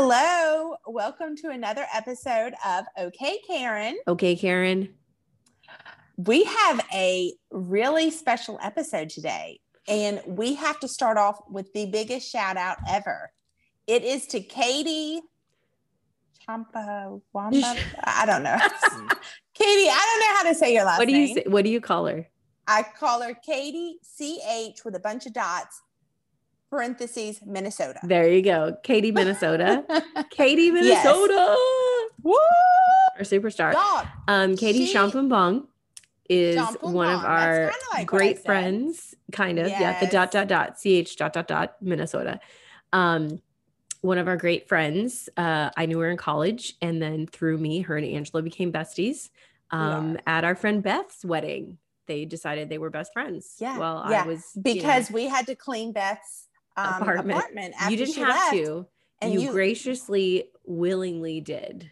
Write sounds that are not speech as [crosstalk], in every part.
Hello, welcome to another episode of OK Karen. Okay, Karen. We have a really special episode today, and we have to start off with the biggest shout out ever. It is to Katie Champa Wamba. I don't know. [laughs] Katie, I don't know how to say your last What do you name. say, what do you call her? I call her Katie CH with a bunch of dots, parentheses, Minnesota. There you go. Katie, Minnesota. [laughs] Katie, Yes. Minnesota. Woo! Our superstar. Dog. Um, Katie She- Champagne is one of our like great friends, kind of. Yeah, the dot dot dot ch dot dot dot Minnesota. Um, one of our great friends. Uh, I knew her in college, and then through me, her and Angela became besties. Um, at our friend Beth's wedding, they decided they were best friends. Yeah, Well, yeah, I was you know, because we had to clean Beth's um, Apartment. apartment. after you didn't have to. and you, you, graciously, willingly did.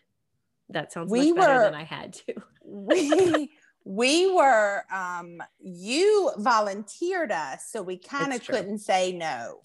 That sounds We much better were- than I had to. we [laughs] we were um, you volunteered us, so we kind of couldn't say no.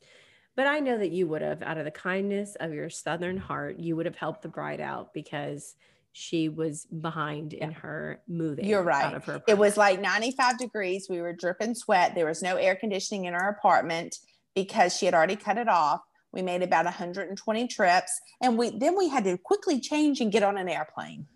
But I know that you would have, out of the kindness of your Southern heart, you would have helped the bride out because she was behind in her moving. You're right. Out of her It was like 95 degrees. We were dripping sweat. There was no air conditioning in our apartment because she had already cut it off. We made about 120 trips, and we then we had to quickly change and get on an airplane.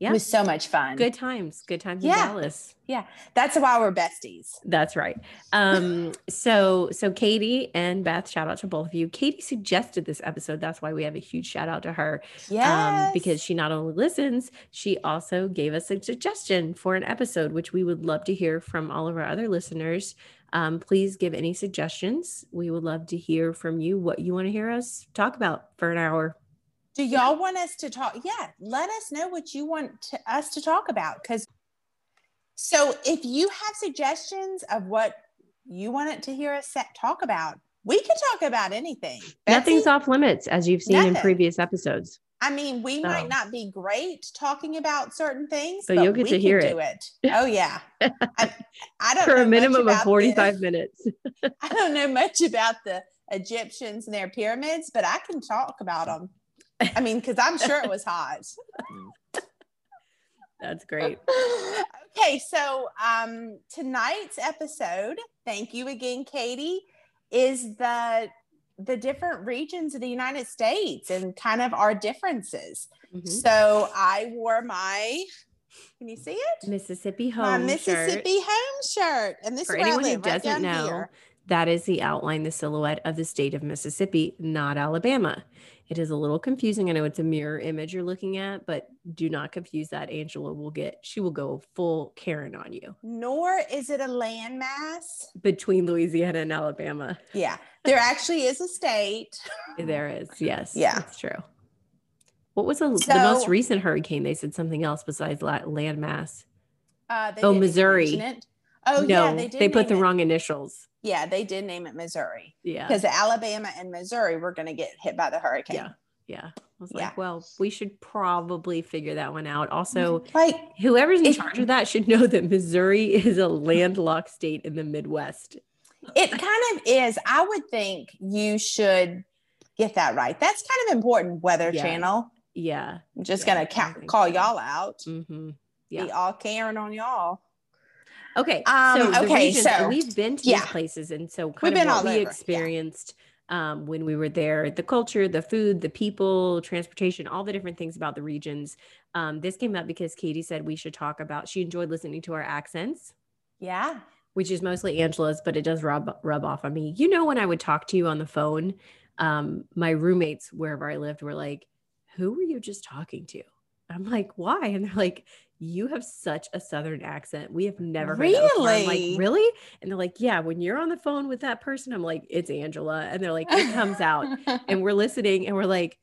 Yeah. It was so much fun. good times. Good times Yeah. in Dallas. Yeah. That's why we're besties. That's right. Um, [laughs] so so Katie and Beth, shout out to both of you. Katie suggested this episode. That's why we have a huge shout out to her. Yeah. um, because she not only listens, she also gave us a suggestion for an episode, which we would love to hear from all of our other listeners. Um, please give any suggestions. We would love to hear from you what you want to hear us talk about for an hour. Do y'all want us to talk? Yeah, let us know what you want to, us to talk about. Because so if you have suggestions of what you want to hear us set, talk about, we can talk about anything. Nothing's Betsy, off limits, as you've seen in previous episodes. I mean, we So. might not be great talking about certain things, But but, you'll get we to hear do it. Oh yeah, [laughs] I, I don't For a minimum of 45 this. minutes. [laughs] I don't know much about the Egyptians and their pyramids, but I can talk about them. I mean, because I'm sure it was hot. [laughs] That's great. okay, so um, tonight's episode, thank you again, Katie, is the the different regions of the United States and kind of our differences. Mhm. So I wore my, can you see it? Mississippi home. my shirt. Mississippi home shirt, and this For is anyone who right doesn't down know, here. that is the outline, the silhouette of the state of Mississippi, not Alabama. It is a little confusing. I know it's a mirror image you're looking at, but do not confuse that. Angela will get, she will go full Karen on you Nor is it a landmass. between Louisiana and Alabama. Yeah, there actually is a state. [laughs] There is, yes. Yeah. That's true. What was the, the most recent hurricane? They said something else besides landmass. Uh, Oh, Missouri. Oh no, yeah, they did. put the it. wrong initials. Yeah, they did name it Missouri Yeah. because Alabama and Missouri were going to get hit by the hurricane. Yeah. Yeah. I was Yeah. like, well, we should probably figure that one out. Also, [laughs] like whoever's in charge of that should know that Missouri is a landlocked state in the Midwest. it kind of is. I would think you should get that right. That's kind of important. Weather Yeah. Channel. Yeah. I'm just Yeah, going to think call y'all out. hmm Be all Karen on y'all. Okay. Um, so okay, regions- so- we've been to yeah. these places, and so We've kind been of what over, we yeah. experienced um, when we were there, the culture, the food, the people, transportation, all the different things about the regions. Um, this came up because Katie said we should talk about. She enjoyed listening to our accents. Yeah. which is mostly Angela's, but it does rub rub off on me. You know, when I would talk to you on the phone, um, my roommates wherever I lived were like, "Who were you just talking to?" I'm like, "Why?" And they're like, "You have such a southern accent. We have never heard that. I'm Really? like, "Really?" And they're like, "Yeah." When you're on the phone with that person, I'm like, "It's Angela," and they're like, "It comes out," and we're listening, and we're like.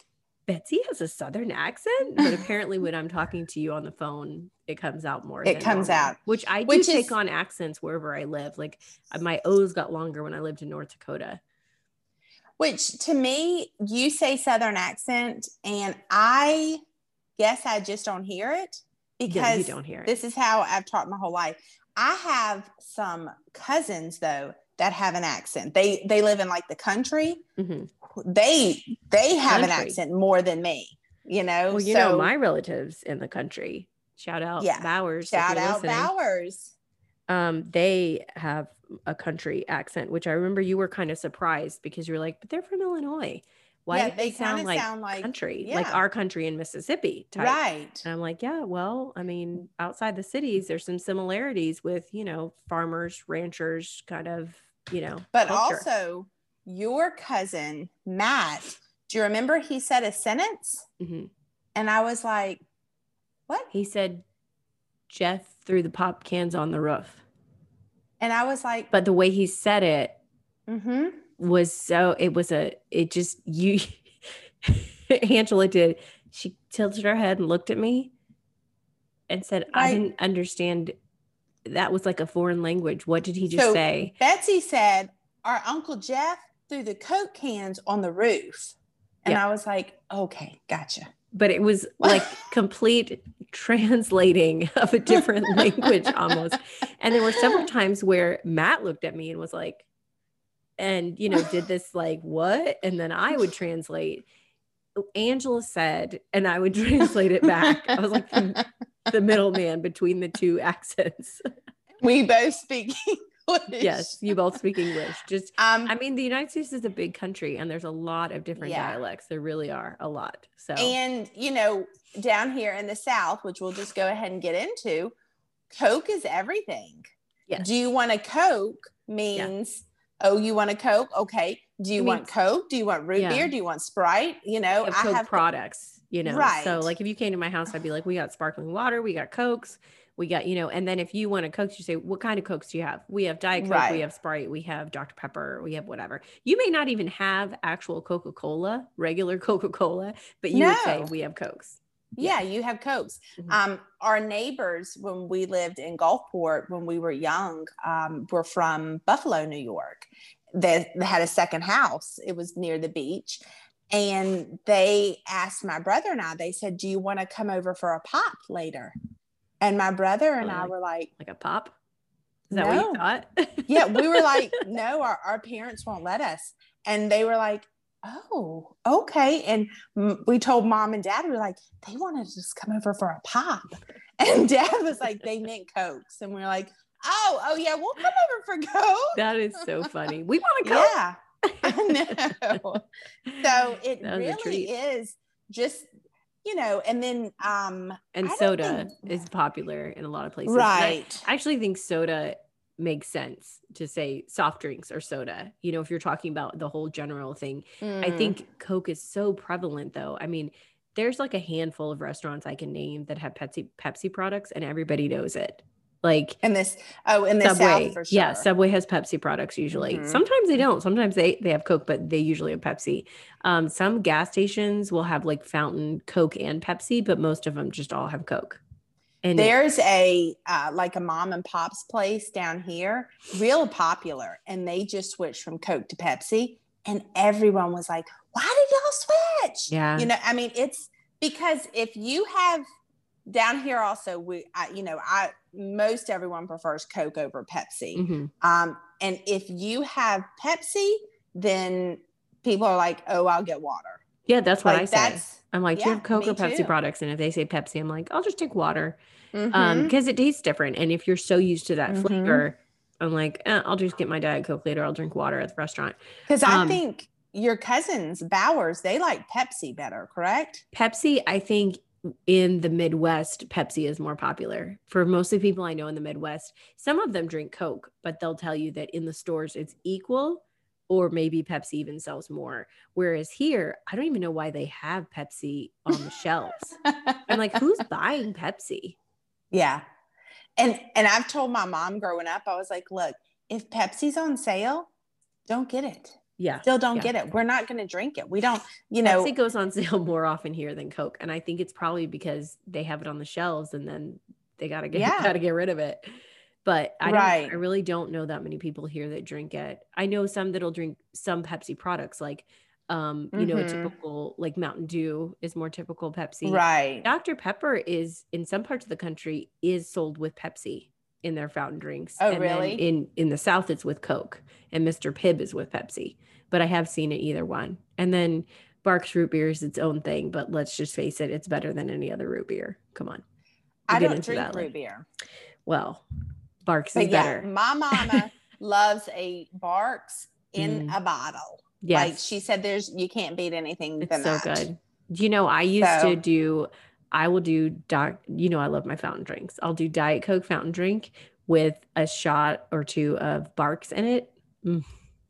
Betsy has a southern accent, but apparently when I'm talking to you on the phone, it comes out more. It comes normal, out. which I do Which take is- on accents wherever I live. Like uh, my O's got longer when I lived in North Dakota. Which to me, you say Southern accent, and I guess I just don't hear it Yeah, because you don't hear it. this is how I've taught my whole life. I have some cousins though that have an accent. They they live in like the country. Mhm. They they have an accent more than me. You know. Well, you so know, my relatives in the country, shout out Yeah. Bowers. shout out listening. Bowers. Um, they have a country accent, which I remember you were kind of surprised because you were like, but they're from Illinois. Why yeah, do they, sound like sound like country, like our country in Mississippi type? right. And I'm like, yeah, well, I mean, outside the cities, there's some similarities with, you know, farmers, ranchers, kind of, you know, But culture. also, your cousin Matt. Do you remember he said a sentence, Mhm. and I was like, "What?" he said, Jeff threw the pop cans on the roof. And I was like, But the way he said it "Mm-hmm." Was so, it was a, it just, you, [laughs] Angela did. She tilted her head and looked at me and said, I didn't understand. That was like a foreign language. What did he just So- say? Betsy said, "Our Uncle Jeff threw the Coke cans on the roof," and Yeah. I was like, "Okay, gotcha." but it was [laughs] like complete translating of a different [laughs] language almost. And there were several times where Matt looked at me and was like, and you know, did this like what? And then I would translate. Angela said, and I would [laughs] translate it back. I was like the, the middleman between the two accents. [laughs] We both speak English. yes, you both speak English. Just Um, I mean, the United States is a big country and there's a lot of different Yeah. dialects. There really are a lot. So and you know, down here in the South, which we'll just go ahead and get into, Coke is everything. Yes. Do you want a Coke? Means, oh, you want a Coke? Okay. Do you I mean, want Coke? Do you want root yeah. beer? Do you want Sprite? You know, I Coke have products, you know. Right. So like if you came to my house, I'd be like, we got sparkling water, we got Cokes, we got, you know, and then if you want a Coke, you say, what kind of Cokes do you have? We have Diet Coke, Right. we have Sprite, we have Dr. Pepper, we have whatever. You may not even have actual Coca-Cola, regular [laughs] Coca-Cola, but you would say we have Cokes. Yeah, you have Cokes. Mhm. Um, our neighbors, when we lived in Gulfport when we were young, um, were from Buffalo, New York. They, they had a second house, it was near the beach. And they asked my brother and I, they said, Do you want to come over for a pop later? And my brother and I Like- were like, Like a pop. Is that what you No. thought? Yeah, we were like, [laughs] No, our, our parents won't let us. And they were like, Oh, okay. And we told mom and dad, we were like, they wanted to just come over for a pop. [laughs] And dad was like, they meant Cokes. And we are like, oh, oh yeah, we'll come over for Coke. that is so funny. We want to Coke. Yeah, [laughs] [laughs] I know. So it That was a really is just, you know, and then, um, And soda think- is popular in a lot of places. Right. I actually think soda makes sense to say soft drinks or soda. You know, if you're talking about the whole general thing. I Mm, think Coke is so prevalent though. I mean, there's like a handful of restaurants I can name that have Pepsi Pepsi products and everybody knows it. Like in this, oh, in the Subway. Sure. Yeah, Subway has Pepsi products usually. Mhm. Sometimes they don't. Sometimes they they have Coke, but they usually have Pepsi. Um, some gas stations will have like fountain Coke and Pepsi, but most of them just all have Coke. And There's a uh, like a mom and pop's place down here, real popular, and they just switched from Coke to Pepsi, and everyone was like, "Why did y'all switch?" Yeah. you know, I mean, it's because if you have down here also, we, I, you know, I most everyone prefers Coke over Pepsi, Mhm. um, and if you have Pepsi, then people are like, "Oh, I'll get water." Yeah, that's what like I say. that's I'm like, do yeah, you have Coke or Pepsi too. products? And if they say Pepsi, I'm like, I'll just take water. Um, Mhm. because it tastes different. And if you're so used to that Mhm. flavor, I'm like, eh, I'll just get my Diet Coke later. I'll drink water at the restaurant. Because I Um, think your cousins, Bowers, they like Pepsi better, correct? Pepsi, I think in the Midwest, Pepsi is more popular for mostly people I know in the Midwest. Some of them drink Coke, but they'll tell you that in the stores it's equal, or maybe Pepsi even sells more. Whereas here, I don't even know why they have Pepsi on the shelves. I'm like, who's [laughs] buying Pepsi? yeah. And and I've told my mom growing up, I was like, look, if Pepsi's on sale, don't get it. Yeah. Still don't Yeah. get it. We're not going to drink it. We don't, you know, Pepsi goes on sale more often here than Coke, and I think it's probably because they have it on the shelves, and then they gotta get Yeah. gotta get rid of it. But I don't, Right. I really don't know that many people here that drink it. I know some that'll drink some Pepsi products, like um, you know, a Mhm. typical like Mountain Dew is more typical Pepsi. right. Dr. Pepper is in some parts of the country is sold with Pepsi. in their fountain drinks. Oh, and really? in in the South, it's with Coke, and Mr. Pibb is with Pepsi. But I have seen it either one. And then Barq's root beer is its own thing, but let's just face it, it's better than any other root beer. Come on. We'll I don't drink root later. beer. Well, Barq's But is yeah, better. my mama [laughs] loves a Barq's in Mm. a bottle. Yes. Like she said, there's you can't beat anything It's so that. good. You know I used So- to do I will do doc you know I love my fountain drinks. I'll do Diet Coke fountain drink with a shot or two of Barq's in it. Mm,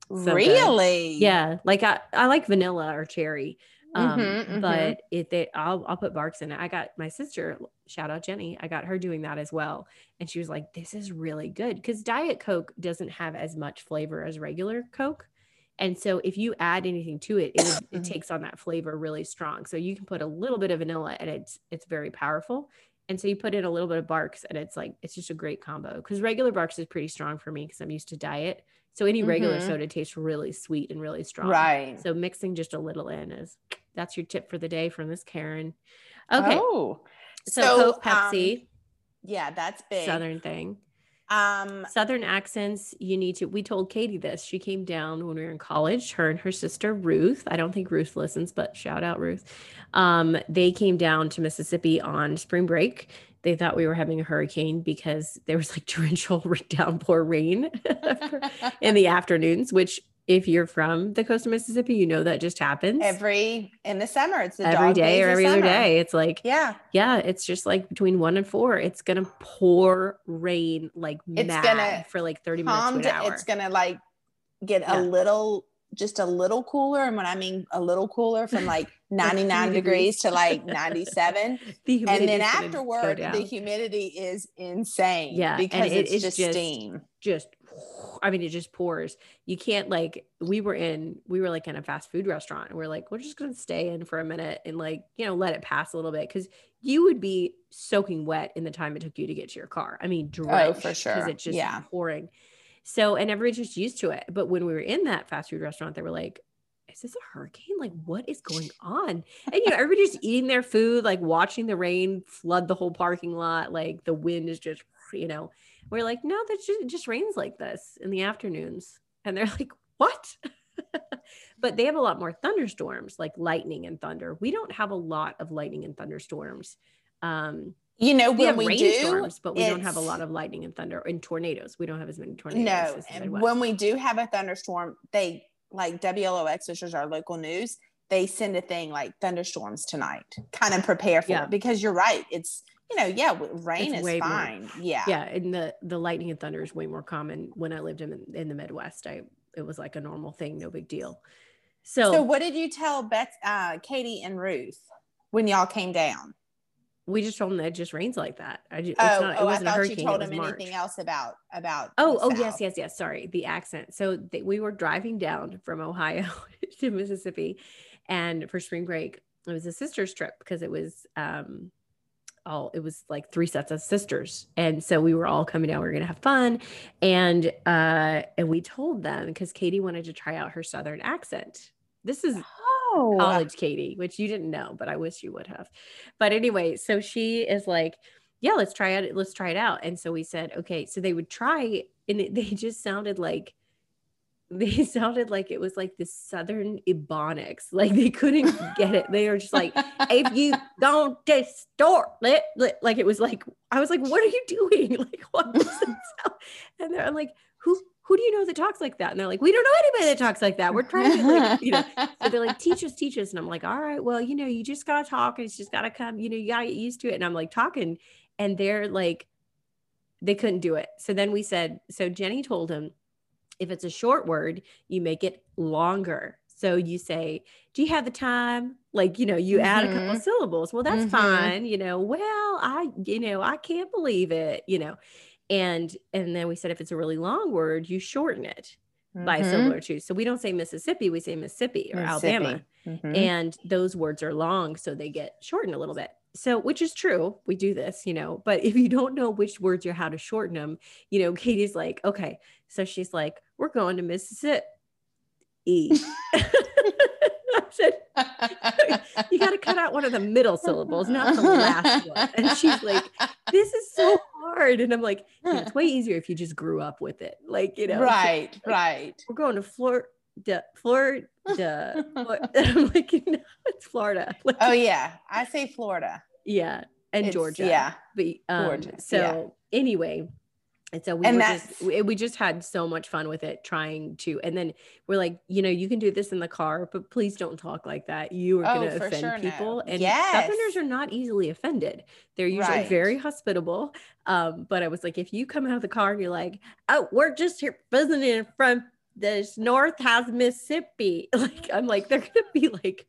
so good. really? Yeah, like I, I like vanilla or cherry. Um, Mhm, mhm. but if they I'll I'll put barks in it. I got my sister, shout out Jenny, I got her doing that as well. And she was like, This is really good. Because Diet Coke doesn't have as much flavor as regular Coke. And so if you add anything to it, it, it takes on that flavor really strong. So you can put a little bit of vanilla and it's it's very powerful. And so you put in a little bit of Barq's and it's like it's just a great combo. Because regular Barq's is pretty strong for me because I'm used to diet. So any regular Mhm. soda tastes really sweet and really strong. Right. So mixing just a little in is that's your tip for the day from this Karen. Okay. Oh. So, so, Coke, Pepsi, um, Yeah, that's big. Southern thing. Um, Southern accents, you need to. We told Katie this. She came down when we were in college, her and her sister Ruth. I don't think Ruth listens, but shout out Ruth. Um, they came down to Mississippi on spring break. They thought we were having a hurricane because there was like torrential [laughs] downpour rain [laughs] in the afternoons, which if you're from the coast of Mississippi, you know that just happens every in the summer, it's the every day or every other day. It's like, Yeah, yeah, it's just like between one and four. It's gonna pour rain like It's mad gonna for like 30 minutes to an hour. it's gonna like get Yeah. a little, just a little cooler. And when I mean a little cooler, from like [laughs] 99 degrees degrees. to like [laughs] 97. The and then humidity's gonna go afterward, the humidity is insane. Yeah, because it it's is just, just- steam. just I mean, it just pours. You can't like we were in we were like in a fast food restaurant and we're like, we're just gonna stay in for a minute and like, you know, let it pass a little bit because you would be soaking wet in the time it took you to get to your car. I mean, oh, drenched Oh, sure. because it's just Yeah. pouring. So and everybody's just used to it. But when we were in that fast food restaurant, they were like, is this a hurricane? Like, what is going [laughs] on? And you know, everybody's eating their food, like watching the rain flood the whole parking lot. Like the wind is just, you know, we're like, no, that just, it just rains like this in the afternoons. And they're [laughs] like, what? [laughs] but they have a lot more thunderstorms, like lightning and thunder. We don't have a lot of lightning and thunderstorms. Um, You know, we when have we, do, but we don't have a lot of lightning and thunder and tornadoes. We don't have as many tornadoes. No, as the and when we do have a thunderstorm, they like WLOX, which is our local news, they send a thing like thunderstorms tonight, kind of prepare for Yeah. it because you're right. It's you know, yeah, rain It's is way more. fine. Yeah. yeah and the the lightning and thunder is way more common when i lived in in the midwest i it was like a normal thing no big deal so, So what did you tell Beth, uh, Katie, and Ruth when y'all came down? we just told them that it just rains like that i just, Oh, it's not, it oh, I wasn't a thought you hurricane told them March. anything else about about. oh oh yes yes yes sorry the accent so they, we were driving down from ohio [laughs] to mississippi and for spring break it was a sister's trip because it was um all it was like three sets of sisters. And so we were all coming down we were gonna have fun. And uh and we told them because katie wanted to try out her southern accent. This is Oh, college katie which you didn't know but i wish you would have. But anyway so she is like yeah let's try it let's try it out. And so we said okay. So they would try and it, they just sounded like they [laughs] sounded like it was like the southern ebonics. Like they couldn't get it. They were just like if you [laughs] don't distort it like it was like i was like what are you doing? [laughs] Like what sound? and they're I'm like who who do you know that talks like that? And they're like we don't know anybody that talks like that. We're trying to like you know. So they're like teach us teach us. And i'm like all right well you know you just gotta talk and it's just gotta come you know you gotta get used to it. And i'm like talking and they're like they couldn't do it. So then we said so jenny told him if it's a short word you make it longer. So you say do you have the time? Like you know you add a couple Mhm. syllables. Well that's Mhm. fine you know. Well i you know i can't believe it you know. And and then we said if it's a really long word you shorten it by a syllable or two. So we don't say mississippi we say mississippi or alabama. Mississippi. Mhm. and those words are long so they get shortened a little bit. So which is true we do this you know. But if you don't know which words or how to shorten them you know [laughs] katie's like okay. So she's like we're going to mississippi [laughs] I said, you got to cut out one of the middle syllables, not the last one. And she's like, this is so hard. And I'm like, yeah, it's way easier if you just grew up with it. Like, you know, right, right. We're going to Florida. Florida, [laughs] Florida. [laughs] I'm like, no, it's Florida. Like, oh yeah, I say Florida. Yeah, and It's- Georgia. yeah. but um, Georgia, So anyway, and so we And just we, just had so much fun with it, trying to. And then we're like, you know, you can do this in the car, but please don't talk like that. You are Oh, going to offend sure no. people, and Yes. Southerners are not easily offended. They're usually Right. very hospitable. Um, but I was like, if you come out of the car and you're like, oh, we're just here visiting from this North House, Mississippi, [laughs] like I'm like, they're gonna be like.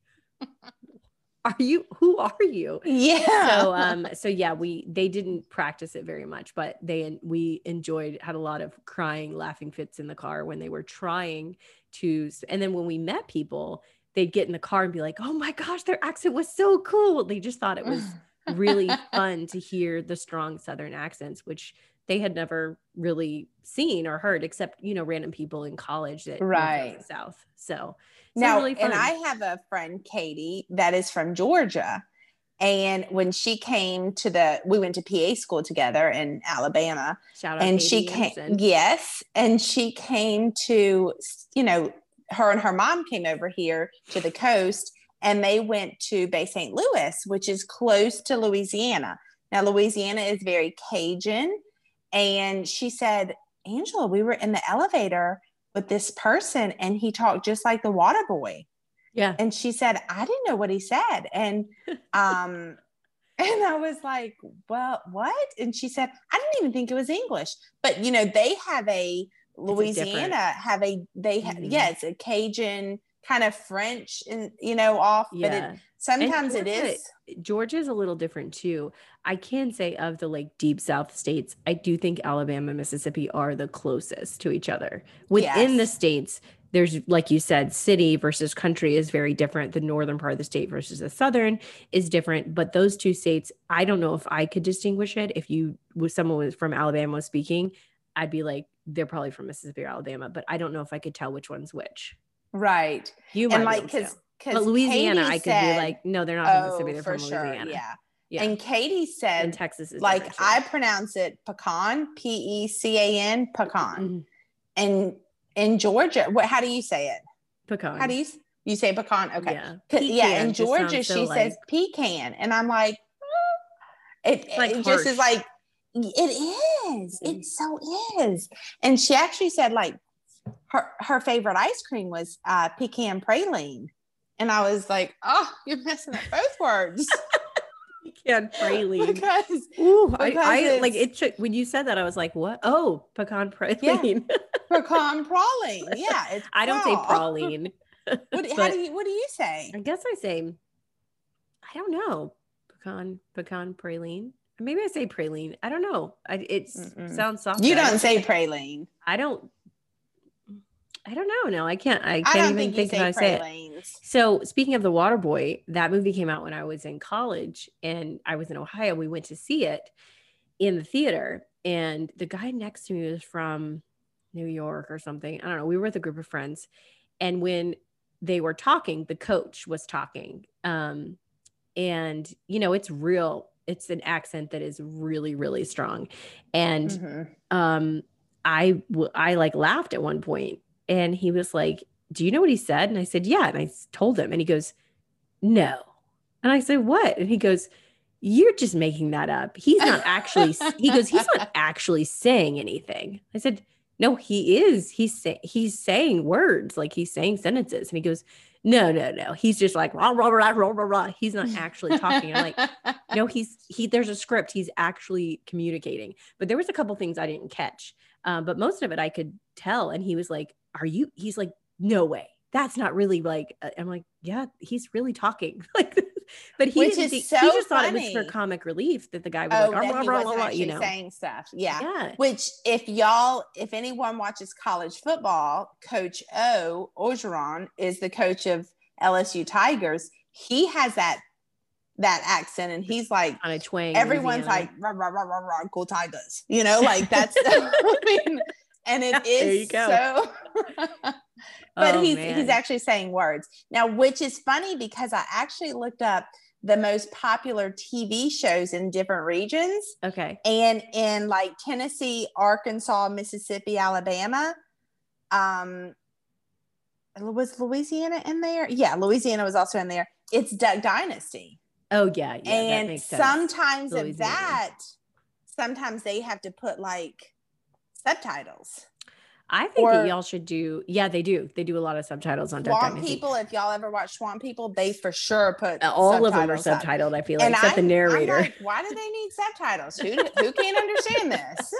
Are you who are you? Yeah. so um so yeah we they didn't practice it very much but they we enjoyed had a lot of crying laughing fits in the car when they were trying to and then when we met people they'd get in the car and be like oh my gosh their accent was so cool they just thought it was really [laughs] fun to hear the strong southern accents which they had never really seen or heard except you know random people in college that moved out of Right. south so so now, really and. I have a friend, Katie, that is from Georgia. And when she came to the, we went to PA school together in Alabama. shout out and Katie she came, Anderson. yes. And she came to, you know, her and her mom came over here to the coast and they went to Bay St. Louis, which is close to Louisiana. Now, Louisiana is very Cajun. And she said, Angela, we were in the elevator with this person and he talked just like the water boy. yeah And she said, I didn't know what he said. And [laughs] um and I was like, Well, what? And she said, I didn't even think it was English. But you know, they have a Louisiana different- have a they ha- Mhm. yeah, it's a Cajun kind of French and you know off, but yeah it sometimes it Georgia- is Georgia is a little different too. I can say of the like deep South states, I do think Alabama and Mississippi are the closest to each other. Within the states, there's like you said, city versus country is very different. The northern part of the state versus the southern is different. But those two states, I don't know if I could distinguish it. If you was someone was from Alabama was speaking, I'd be like, they're probably from Mississippi or Alabama, but I don't know if I could tell which one's which. Right. You And might like be able to. because because Louisiana, I could be like, no, they're not from Mississippi. They're for from sure. Louisiana. Yeah. Yeah. And Katie said and Texas is like. I pronounce it pecan, P E C A N, pecan. Mhm. And in Georgia, what? How do you say it? pecan. How do you you say pecan? Okay, Yeah, yeah. In Georgia, so, she like- says pecan, and I'm like, "Mm." it, like it just is like it is. It so is. And she actually said like her her favorite ice cream was uh, pecan praline, and I was like, oh, you're messing up both words [laughs] pecan praline. because Ooh, I, because I like it. Took, when you said that, I was like, "What? Oh, pecan praline." [laughs] pecan praline. Yeah, it's I don't say [laughs] praline. What, how do you what do you say? I guess I say, I don't know, pecan pecan praline. Maybe I say praline. I don't know. I, it sounds soft. You don't say praline. I don't. I don't know. No, I can't. I I can't don't even think, think, how say I say it. So speaking of the Water Boy, that movie came out when I was in college and I was in Ohio. We went to see it in the theater, and the guy next to me was from New York or something. I don't know. We were with a group of friends, and when they were talking, the coach was talking. Um, and you know, it's real. It's an accent that is really, really strong. And Mhm. um I w- I like laughed at one point and he was like, "Do you know what he said?" And I said, "Yeah." And I told him and he goes, "No." And I said, "What?" And he goes, "You're just making that up. He's not actually he goes, "He's not [laughs] actually saying anything." I said, "No, he is. He's say- he's saying words, like he's saying sentences." And he goes, "No, no, no. He's just like rah rah rah rah rah rah. He's not actually talking." I'm like, [laughs] no he's he there's a script he's actually communicating but there was a couple things i didn't catch um, but most of it i could tell and he was like are you he's like no way that's not really like uh," i'm like yeah he's really talking [laughs] like but he Which didn't is think, so he just thought it was for comic relief that the guy was oh, like that "Rah, rah, wasn't rah, rah," actually you know saying stuff. Yeah. yeah Which, if y'all, if anyone watches college football, Coach O Orgeron is the coach of LSU Tigers. He has that that accent, and he's like, on a twang everyone's Louisiana. like, rah, rah, rah, rah, rah, go Tigers. You know, like that's, [laughs] I mean, and it is [laughs] There you go. so, [laughs] but Oh, he's man. he's actually saying words now, which is funny because I actually looked up the most popular TV shows in different regions, okay. and in like Tennessee, Arkansas, Mississippi, Alabama. Um, was Louisiana in there? Yeah, Louisiana was also in there. It's Duck Dynasty. Oh yeah, yeah. and sometimes of that, sometimes they have to put like subtitles. I think or- that y'all should do. Yeah, they do. They do a lot of subtitles on Swamp. People, if y'all ever watch Swamp People, they for sure put Uh, All of them are up. subtitled. I feel like, And except the I'm- I'm narrator. like, why do they need subtitles? Who who can't understand this?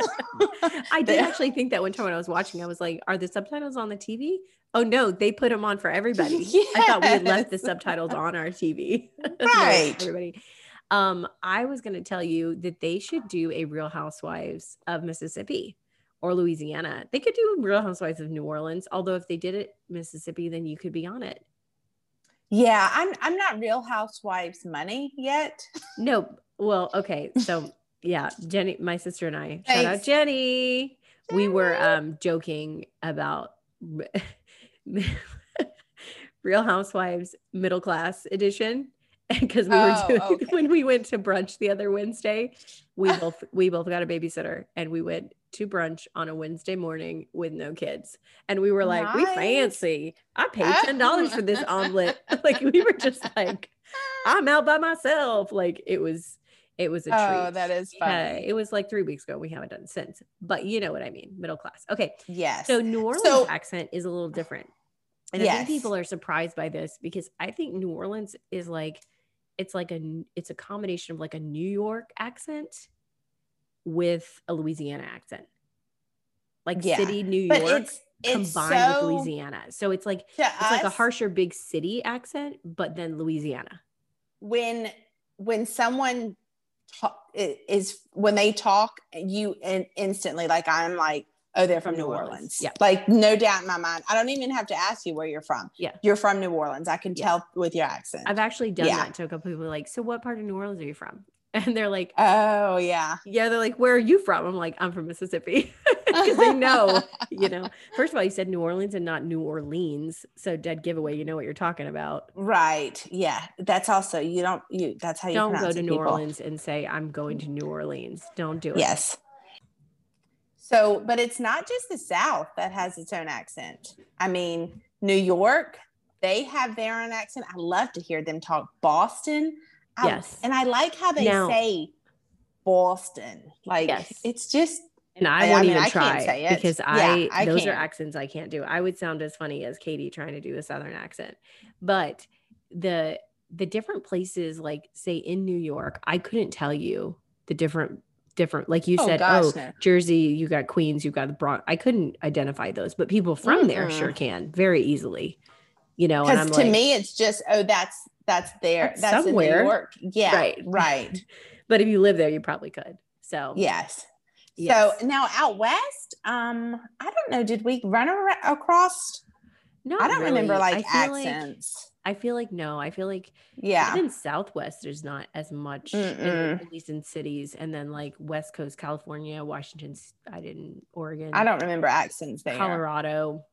[laughs] I [laughs] did actually think that one time when I was watching, I was like, "Are the subtitles on the TV?" Oh no, they put them on for everybody. [laughs] I thought we had left the subtitles on our TV. Right. everybody. Um, I was going to tell you that they should do a Real Housewives of Mississippi or Louisiana. They could do Real Housewives of New Orleans. Although if they did it Mississippi, then you could be on it. Yeah, I'm I'm not Real Housewives money yet. No, well, okay, so yeah, Jenny, my sister and I, shout out Thanks. Jenny. We were um joking about [laughs] Real Housewives middle class edition because we were Oh, doing okay. when we went to brunch the other Wednesday. We both we both got a babysitter and we went to brunch on a Wednesday morning with no kids. And we were like, we fancy. I paid [laughs] ten dollars for this omelet. [laughs] like we were just like, I'm out by myself. Like it was it was a oh, treat. Oh, that is Yeah, funny. it was like three weeks ago. We haven't done it since, but you know what I mean. Middle class. Okay. Yes. So New Orleans So- accent is a little different. And I think people are surprised by this because I think New Orleans is like it's like a it's a combination of like a New York accent with a Louisiana accent. Like Yeah. city New but York it's it's combined so, with Louisiana. So it's like it's like a harsher big city accent, but then Louisiana. when when someone ta- is when they talk you in, instantly like i'm like oh they're from new orleans, Yeah. like no doubt in my mind i don't even have to ask you where you're from Yeah. you're from new orleans i can Yeah. tell with your accent I've actually done Yeah. that to a couple people like, so what part of New Orleans are you from? [laughs] And they're like, oh yeah yeah, they're like, where are you from? I'm like, I'm from Mississippi. [laughs] Because they know, [laughs] you know. First of all, you said New Orleans and not New Orleans. So dead giveaway, you know what you're talking about. right yeah that's also you don't you that's how you Don't go to New people. Orleans and say, I'm going to New Orleans. Don't do it. yes so but it's not just the south that has its own accent i mean new york they have their own accent i love to hear them talk boston I- Yes. and i like how they Now- say boston like Yes. it's just And I I- I won't mean, even I try because Yeah, I, I those are can't. accents I can't do. I would sound as funny as Katie trying to do a southern accent. But the the different places, like say in New York, I couldn't tell you the different different like you Oh, said, gosh, oh, no. Jersey, you got Queens, you got the Bronx. I couldn't identify those, but people from there Mm-mm. sure can very easily. You know, because to like, me it's just oh that's that's there That's that's, in somewhere. new york yeah Right. [laughs] right but if you live there, you probably could. So yes yes. so now out west um i don't know did we run ar- across no i don't remember like I accents I feel like no. I feel like yeah even Southwest, there's not as much, in, at least in cities. And then like West Coast, California, Washington, i didn't, Oregon, i don't remember accents there Colorado.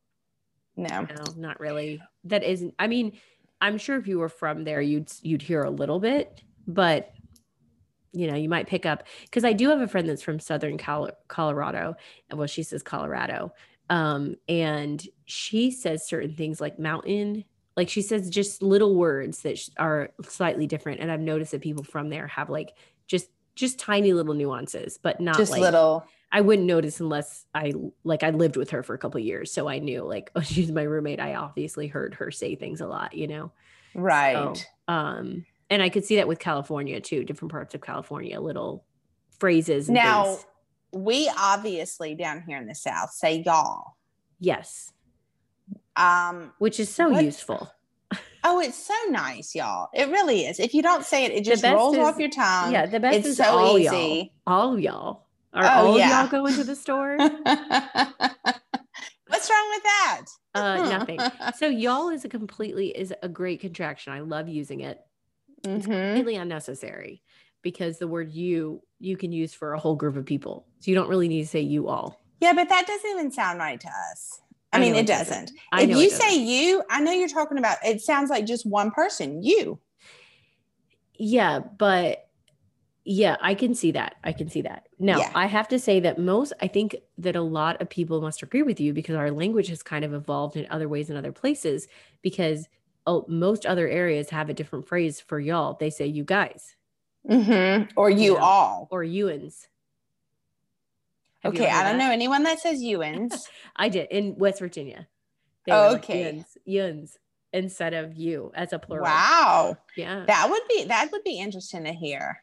No No, not really. That isn't. I mean, I'm sure if you were from there, you'd you'd hear a little bit, but you know, you might pick up because I do have a friend that's from Southern Col- Colorado, well, she says Colorado, um, and she says certain things like mountain. Like she says just little words that are slightly different, and I've noticed that people from there have like just just tiny little nuances, but not just like little I wouldn't notice unless I like I lived with her for a couple of years, so I knew like [laughs] oh she's my roommate. I obviously heard her say things a lot, you know. right So, um, and I could see that with California too, different parts of California, little phrases. And now things. we obviously down here in the south say y'all yes, um which is so What- useful. [laughs] oh it's so nice y'all it really is if you don't say it it just rolls is- off your tongue yeah, the best it's is so all easy. y'all. All y'all. Are Oh, all yeah. y'all going to the store? [laughs] What's wrong with that? Uh, nothing. So y'all is a completely is a great contraction. I love using it. Mhm. completely unnecessary because the word you you can use for a whole group of people. So you don't really need to say you all. Yeah, but that doesn't even sound right to us. I, I mean, it it doesn't. doesn't. I if you doesn't. say you, I know you're talking about. It sounds like just one person. You. Yeah, but yeah, I can see that. I can see that. Now, Yeah. I have to say that most, I think that a lot of people must agree with you because our language has kind of evolved in other ways in other places because oh, most other areas have a different phrase for y'all. They say you guys Mm-hmm. Or you Yeah. all. or youans. Have Okay, ever I don't that? know anyone that says youans. [laughs] I did in West Virginia. They Oh, like, okay. yuns, yuns instead of you as a plural. wow, Yeah. that would be that would be interesting to hear.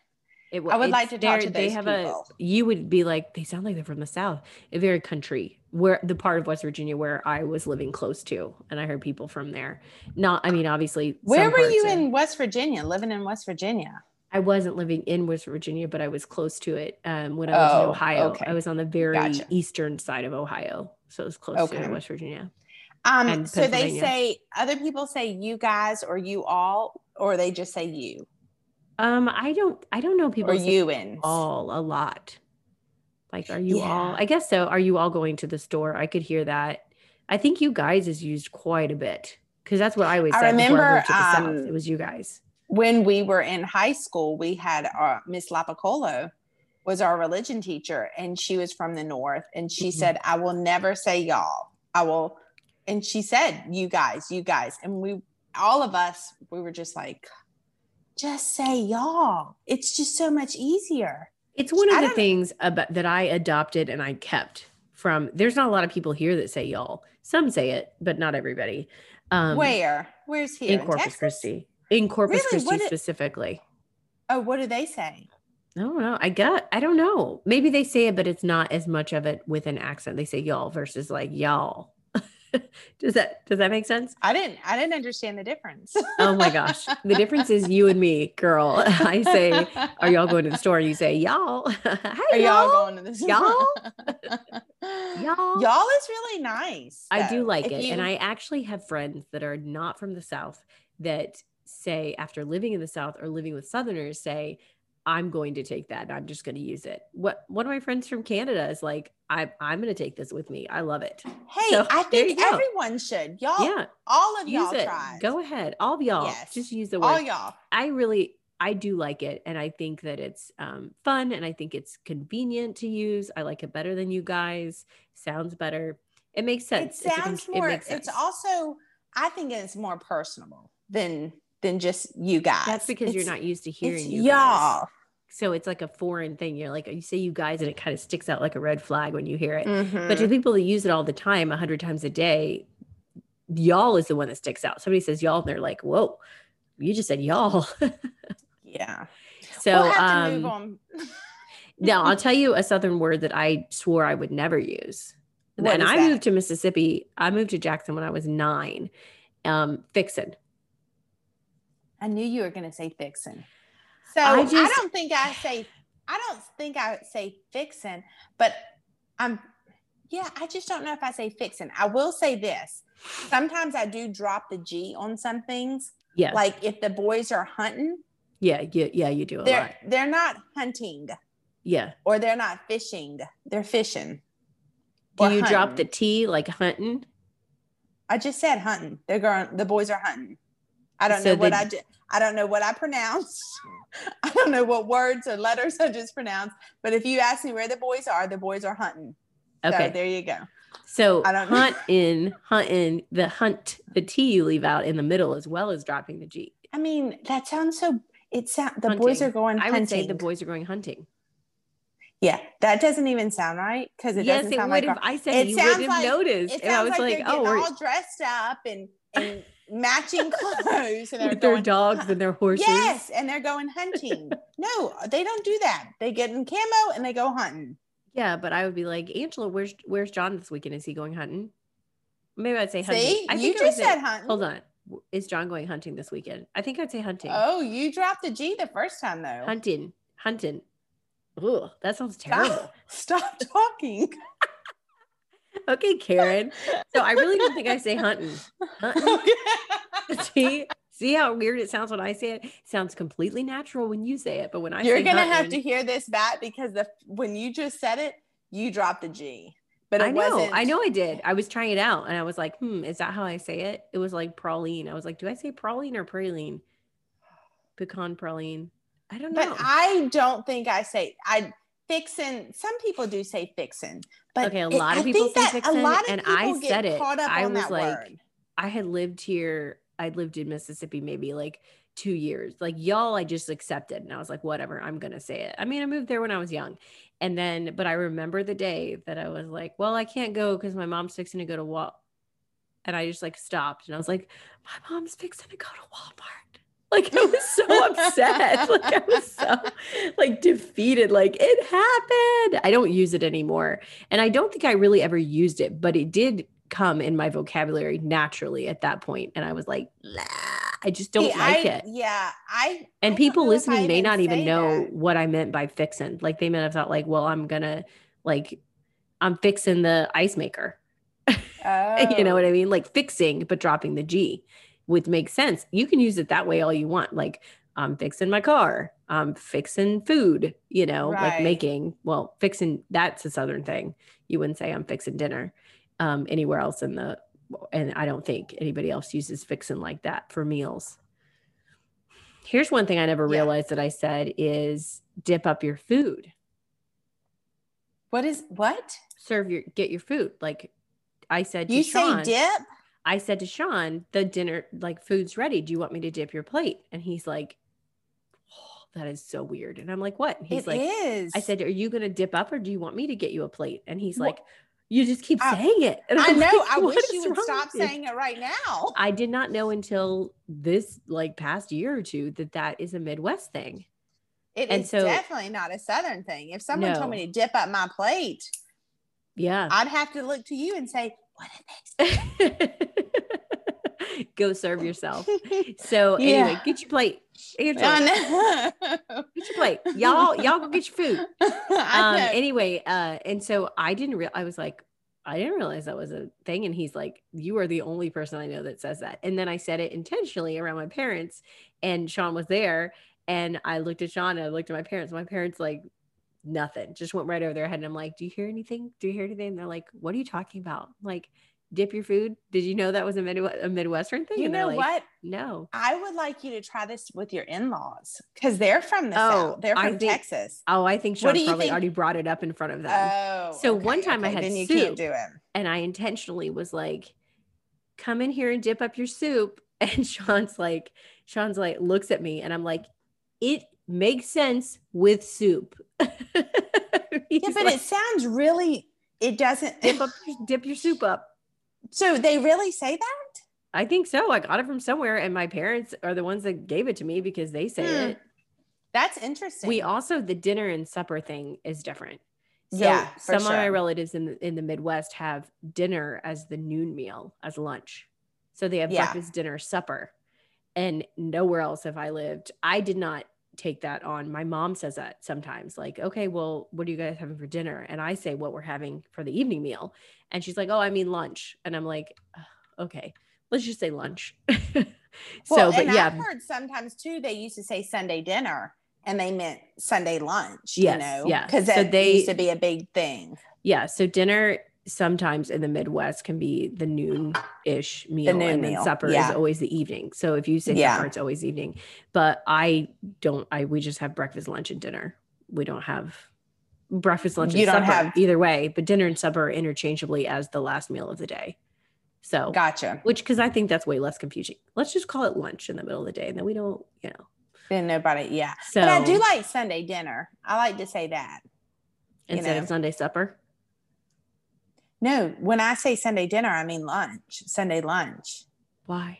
It, I would like to talk to they have people. a you would be like they sound like they're from the south a very country where the part of west virginia where i was living close to and i heard people from there not i mean obviously Where were you in West Virginia? Living in West Virginia? i wasn't living in west virginia but i was close to it um, when i was in Oh, ohio okay. i was on the very Gotcha. eastern side of ohio so it was close Okay. to west virginia Um, so they say other people say you guys or you all, or they just say you um i don't i don't know people Are you in all a lot. Like, are you all? I guess so. Are you all going to the store? I could hear that. I think you guys is used quite a bit because that's what I always I I remember, moved to the south. um, It was you guys. When we were in high school, we had uh, Miss Lapacolo was our religion teacher, and she was from the north, and she Mhm. said, "I will never say y'all. I will." And she said, "You guys, you guys," and we all of us we were just like, "Just say y'all. It's just so much easier." It's one I of the things about that I adopted and I kept from. There's not a lot of people here that say y'all. Some say it, but not everybody. Um, Where? Where's here in Corpus? Christi? In Corpus Really? Christi it- specifically. Oh, what do they say? I don't know. I got. I don't know. Maybe they say it, but it's not as much of it with an accent. They say y'all versus like y'all. [laughs] does that does that make sense? I didn't. I didn't understand the difference. Oh my gosh. The difference is you and me, girl. [laughs] I say, Are y'all going to the store? And you say, Y'all. [laughs] Hi, Are y'all y'all. going to this? Y'all? y'all. Y'all. is really nice. I do like If it. you- And I actually have friends that are not from the South that say, after living in the South or living with Southerners, say, I'm going to take that and I'm just going to use it. What one of my friends from Canada is like, I, I'm going to take this with me. I love it. Hey, So, I think everyone should. Y'all, yeah, all of use y'all it. tried. Go ahead. All of y'all. Yes. Just use the word. all y'all. I really, I do like it. And I think that it's um, fun and I think it's convenient to use. I like it better than you guys. Sounds better. It makes It sense. It's con- sounds more. makes It's also. I think it's more personable than than just you guys. That's because you're not used to It's hearing you guys. y'all. So it's like a foreign thing. You're like, you say you guys, and it kind of sticks out like a red flag when you hear it. Mhm. But to people that use it all the time, a hundred times a day, y'all is the one that sticks out. Somebody says y'all, and they're like, whoa, you just said y'all. [laughs] yeah. so we'll have to move um, now I'll [laughs] tell you a Southern word that I swore I would never use. What and I that? moved to Mississippi. I moved to Jackson when I was nine. Um, fixin'. I knew you were going to say fixin'. So I I, don't think I say I don't think I would say fixing, but I'm yeah, I just don't know if I say fixing. I will say this. Sometimes I do drop the G on some things. Yes. Like if the boys are hunting, yeah, yeah, yeah, you do a they're they're not hunting Yeah. or they're not fishing. They're fishing. Do you drop the. T like hunting? I just said hunting. They're going the boys are hunting. I don't So know what I did. I don't know what I pronounced. [laughs] I don't know what words or letters I just pronounced. But if you ask me where the boys are, the boys are hunting. Okay. So there you go. So I don't know. hunt in, hunt in, the hunt, the T you leave out in the middle as well as dropping the G. I mean, that sounds so. It the boys are going hunting. I hunting. would say the boys are going hunting. Yeah, that doesn't even sound right because it yes, doesn't it sound would like. have. I said it you sounds wouldn't have like- noticed. It And I sounds was like, like, they're oh, getting we're all dressed up and and matching [laughs] clothes, and they're with their dogs and their horses. Yes, and they're going hunting. [laughs] no, they don't do that. They get in camo and they go hunting. Yeah, but I would be like, Angela, where's where's John this weekend? Is he going hunting? Maybe I'd say hunting. See, I you just said hunting. Hold on. Is John going hunting this weekend? I think I'd say hunting. Oh, you dropped the G the first time though. Hunting. Hunting. Ugh, that sounds terrible. Stop, [laughs] stop talking. Okay, Karen. So I really don't think I say hunting. [laughs] Hunting. [laughs] see, see how weird it sounds when I say it? It sounds completely natural when you say it, but when I You're gonna have to hear this back because the when you just said it, you dropped the G. but it I know, wasn't. I know I did. I was trying it out and I was like, hmm, is that how I say it? It was like praline. I was like, do I say praline or praline? [sighs] Pecan praline. I don't know. But I don't think I say I fixin. Some people do say fixin, but Okay, a it- lot of people say that fixin', a lot of and I said it. I was like, word. I had lived here. I'd lived in Mississippi maybe like two years. Like y'all, I just accepted, and I was like, whatever, I'm gonna say it. I mean, I moved there when I was young, and then, but I remember the day that I was like, well, I can't go because my mom's fixing to go to Wal, and I just like stopped, and I was like, my mom's fixing to go to Walmart. Like I was so [laughs] upset. [laughs] Like I was so like defeated. Like it happened. I don't use it anymore. And I don't think I really ever used it, but it did come in my vocabulary naturally at that point. And I was like, "Nah, I just don't See, like I- it. Yeah, I And I people know if I listening may not even know that. what I meant by fixing. Like they may have thought, like, well, I'm gonna like I'm fixing the ice maker. [laughs] you know oh. what Oh. I mean? Like fixing, but dropping the G, which makes sense. You can use it that way all you want. Like I'm fixing my car. I'm fixing food, you know, like making, well, fixing that's a southern thing. You wouldn't say I'm fixing dinner um, anywhere else in the, and I don't think anybody else uses fixing like that for meals. Here's one thing I never Yeah. realized that I said is dip up your food. What is what? Serve your, get your food. Like I said to You Sean, say dip? I said to Sean, the dinner, like food's ready. Do you want me to dip your plate? And he's like, oh, that is so weird. And I'm like, what? And he's It like, is. I said, are you going to dip up or do you want me to get you a plate? And he's Wha- like, you just keep I- saying it. And I know. like, I wish you would stop saying it right now. [laughs] I did not know until this like past year or two that that is a Midwest thing. It and is so- definitely not a Southern thing. If someone No. told me to dip up my plate, Yeah. I'd have to look to you and say, "What did [laughs] Go serve yourself. [laughs] So Yeah. anyway, get your plate. Angela, I know. get your plate. Y'all, y'all go get your food. [laughs] Um anyway uh and so i didn't real i was like i didn't realize that was a thing and he's like you are the only person i know that says that and then i said it intentionally around my parents and sean was there and i looked at sean and i looked at my parents my parents like nothing just went right over their head and i'm like do you hear anything do you hear anything and they're like what are you talking about I'm like dip your food did you know that was a, Midwest, a midwestern thing you know like, what? no I would like you to try this with your in-laws because they're from the Oh, South. They're I from think- Texas. oh i think sean probably think- already brought it up in front of them Oh, So okay, one time I had then you soup. can't do it. and I intentionally was like, come in here and dip up your soup. [laughs] And Sean's like, Sean's like, looks at me and I'm like, it makes sense with soup. [laughs] Yeah, but like, it sounds really. It doesn't. dip up, dip your soup up. So they really say that? I think so. I got it from somewhere, and my parents are the ones that gave it to me because they say Hmm. it. That's interesting. We also the dinner and supper thing is different. So Yeah, some of my relatives in the in the Midwest have dinner as the noon meal, as lunch. So they have Yeah. breakfast, dinner, supper. And nowhere else have I lived. I did not take that on. My mom says that sometimes, like, okay, well, what are you guys having for dinner? And I say what we're having for the evening meal. And she's like, oh, I mean lunch. And I'm like, "Ugh, okay, let's just say lunch. [laughs] Well, so, but yeah, I've heard sometimes too. They used to say Sunday dinner, and they meant Sunday lunch. Yes, you know, yeah. because So that they- used to be a big thing. Yeah. So dinner sometimes in the Midwest can be the noon ish meal. noon and then meal, supper yeah. is always the evening. So if you say Yeah. supper, it's always evening. But I don't, I, we just have breakfast, lunch, and dinner. We don't have breakfast, lunch, You and don't supper have- either way, but dinner and supper are interchangeably as the last meal of the day. So, Gotcha. which, cause I think that's way less confusing. Let's just call it lunch in the middle of the day. And then we don't, you know, Then nobody. Yeah, so but I do like Sunday dinner. I like to say that. you instead know. of Sunday supper. No, when I say Sunday dinner, I mean lunch. Sunday lunch. Why?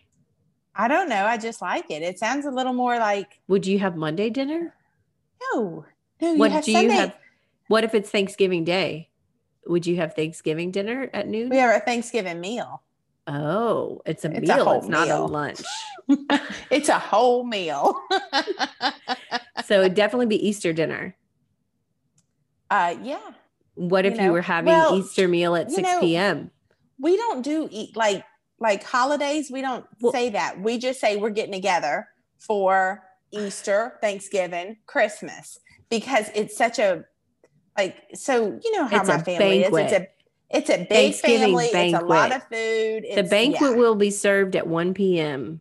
I don't know. I just like it. It sounds a little more like Would you have Monday dinner? no, no. You what have do Sunday. you have what if it's thanksgiving day would you have thanksgiving dinner at noon We have a Thanksgiving meal. oh it's a It's a meal whole it's not a lunch [laughs] it's a whole meal. [laughs] so it'd definitely be easter dinner uh, yeah, what if you know, were having well, easter meal at 6 know, p.m we don't do eat like like holidays. We don't Well- say that. We just say we're getting together for Easter, Thanksgiving, Christmas because it's such a like. So you know how It's my family is. It's a. It's a big Thanksgiving family. It's a lot of food. the banquet yeah. will be served at 1 p.m.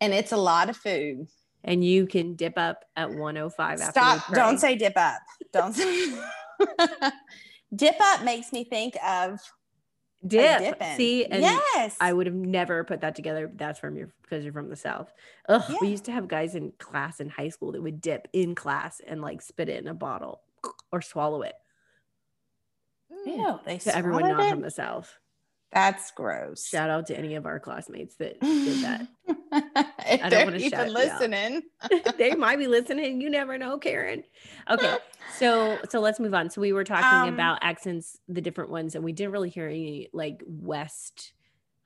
and it's a lot of food. and you can dip up at 105 after Stop! Don't say dip up. Don't say. [laughs] [laughs] dip up makes me think of dip. See, and yes, I would have never put that together. That's from your because you're from the south. Ugh, Yeah. we used to have guys in class in high school that would dip in class and like spit it in a bottle or swallow it. Mm, Ew, they To everyone not it? from the south. That's gross. Shout out to any of our classmates that did that. [laughs] I don't they're wanna even listening. [laughs] they might be [laughs] listening. You never know, Karen. Okay, so so let's move on. So we were talking Um, about accents, the different ones, and we didn't really hear any like West,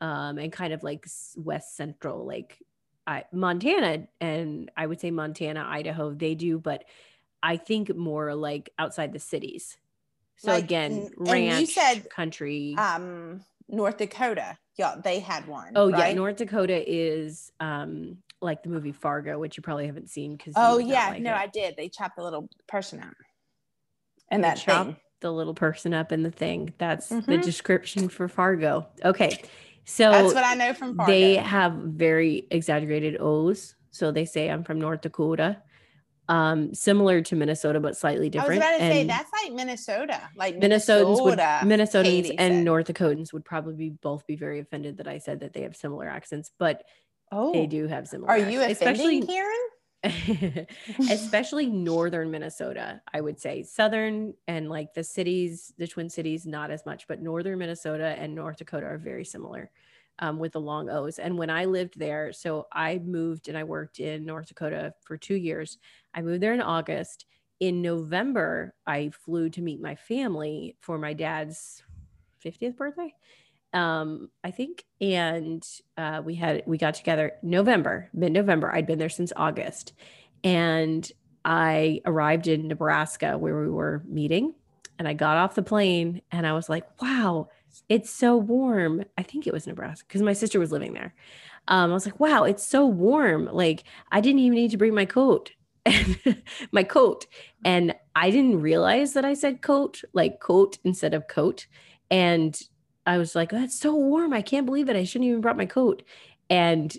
um, and kind of like West Central, like I, Montana, and I would say Montana, Idaho, they do, but I think more like outside the cities. So Like, again, ranch, said, country. Um, North Dakota. Yeah, they had one. oh yeah. North Dakota is um like the movie Fargo, which you probably haven't seen because Oh yeah, no, I did. They chopped the little person out. And They that chop thing. the little person up in the thing. That's the Mhm. description for Fargo. Okay. So That's what I know from Fargo. they have very exaggerated O's. So they say I'm from North Dakota. Um, similar to Minnesota, but slightly different. I was about to say that's like Minnesota. Like Minnesotans would Minnesotans and. North Dakotans would probably be both be very offended that I said that they have similar accents, but Oh, they do have similar Are you accents, offending especially Karen? [laughs] especially northern Minnesota, I would say. Southern and like the cities, the Twin Cities, not as much, but northern Minnesota and North Dakota are very similar um, with the long O's. And when I lived there, so I moved and I worked in North Dakota for two years. I moved there in August. In November, I flew to meet my family for my dad's 50th birthday um i think and uh we had we got together november mid-november i'd been there since august and i arrived in nebraska where we were meeting and i got off the plane and i was like wow it's so warm i think it was nebraska because my sister was living there um i was like wow it's so warm like i didn't even need to bring my coat [laughs] my coat and i didn't realize that i said coat like coat instead of coat and I was like, "That's so warm. I can't believe it. I shouldn't even brought my coat." And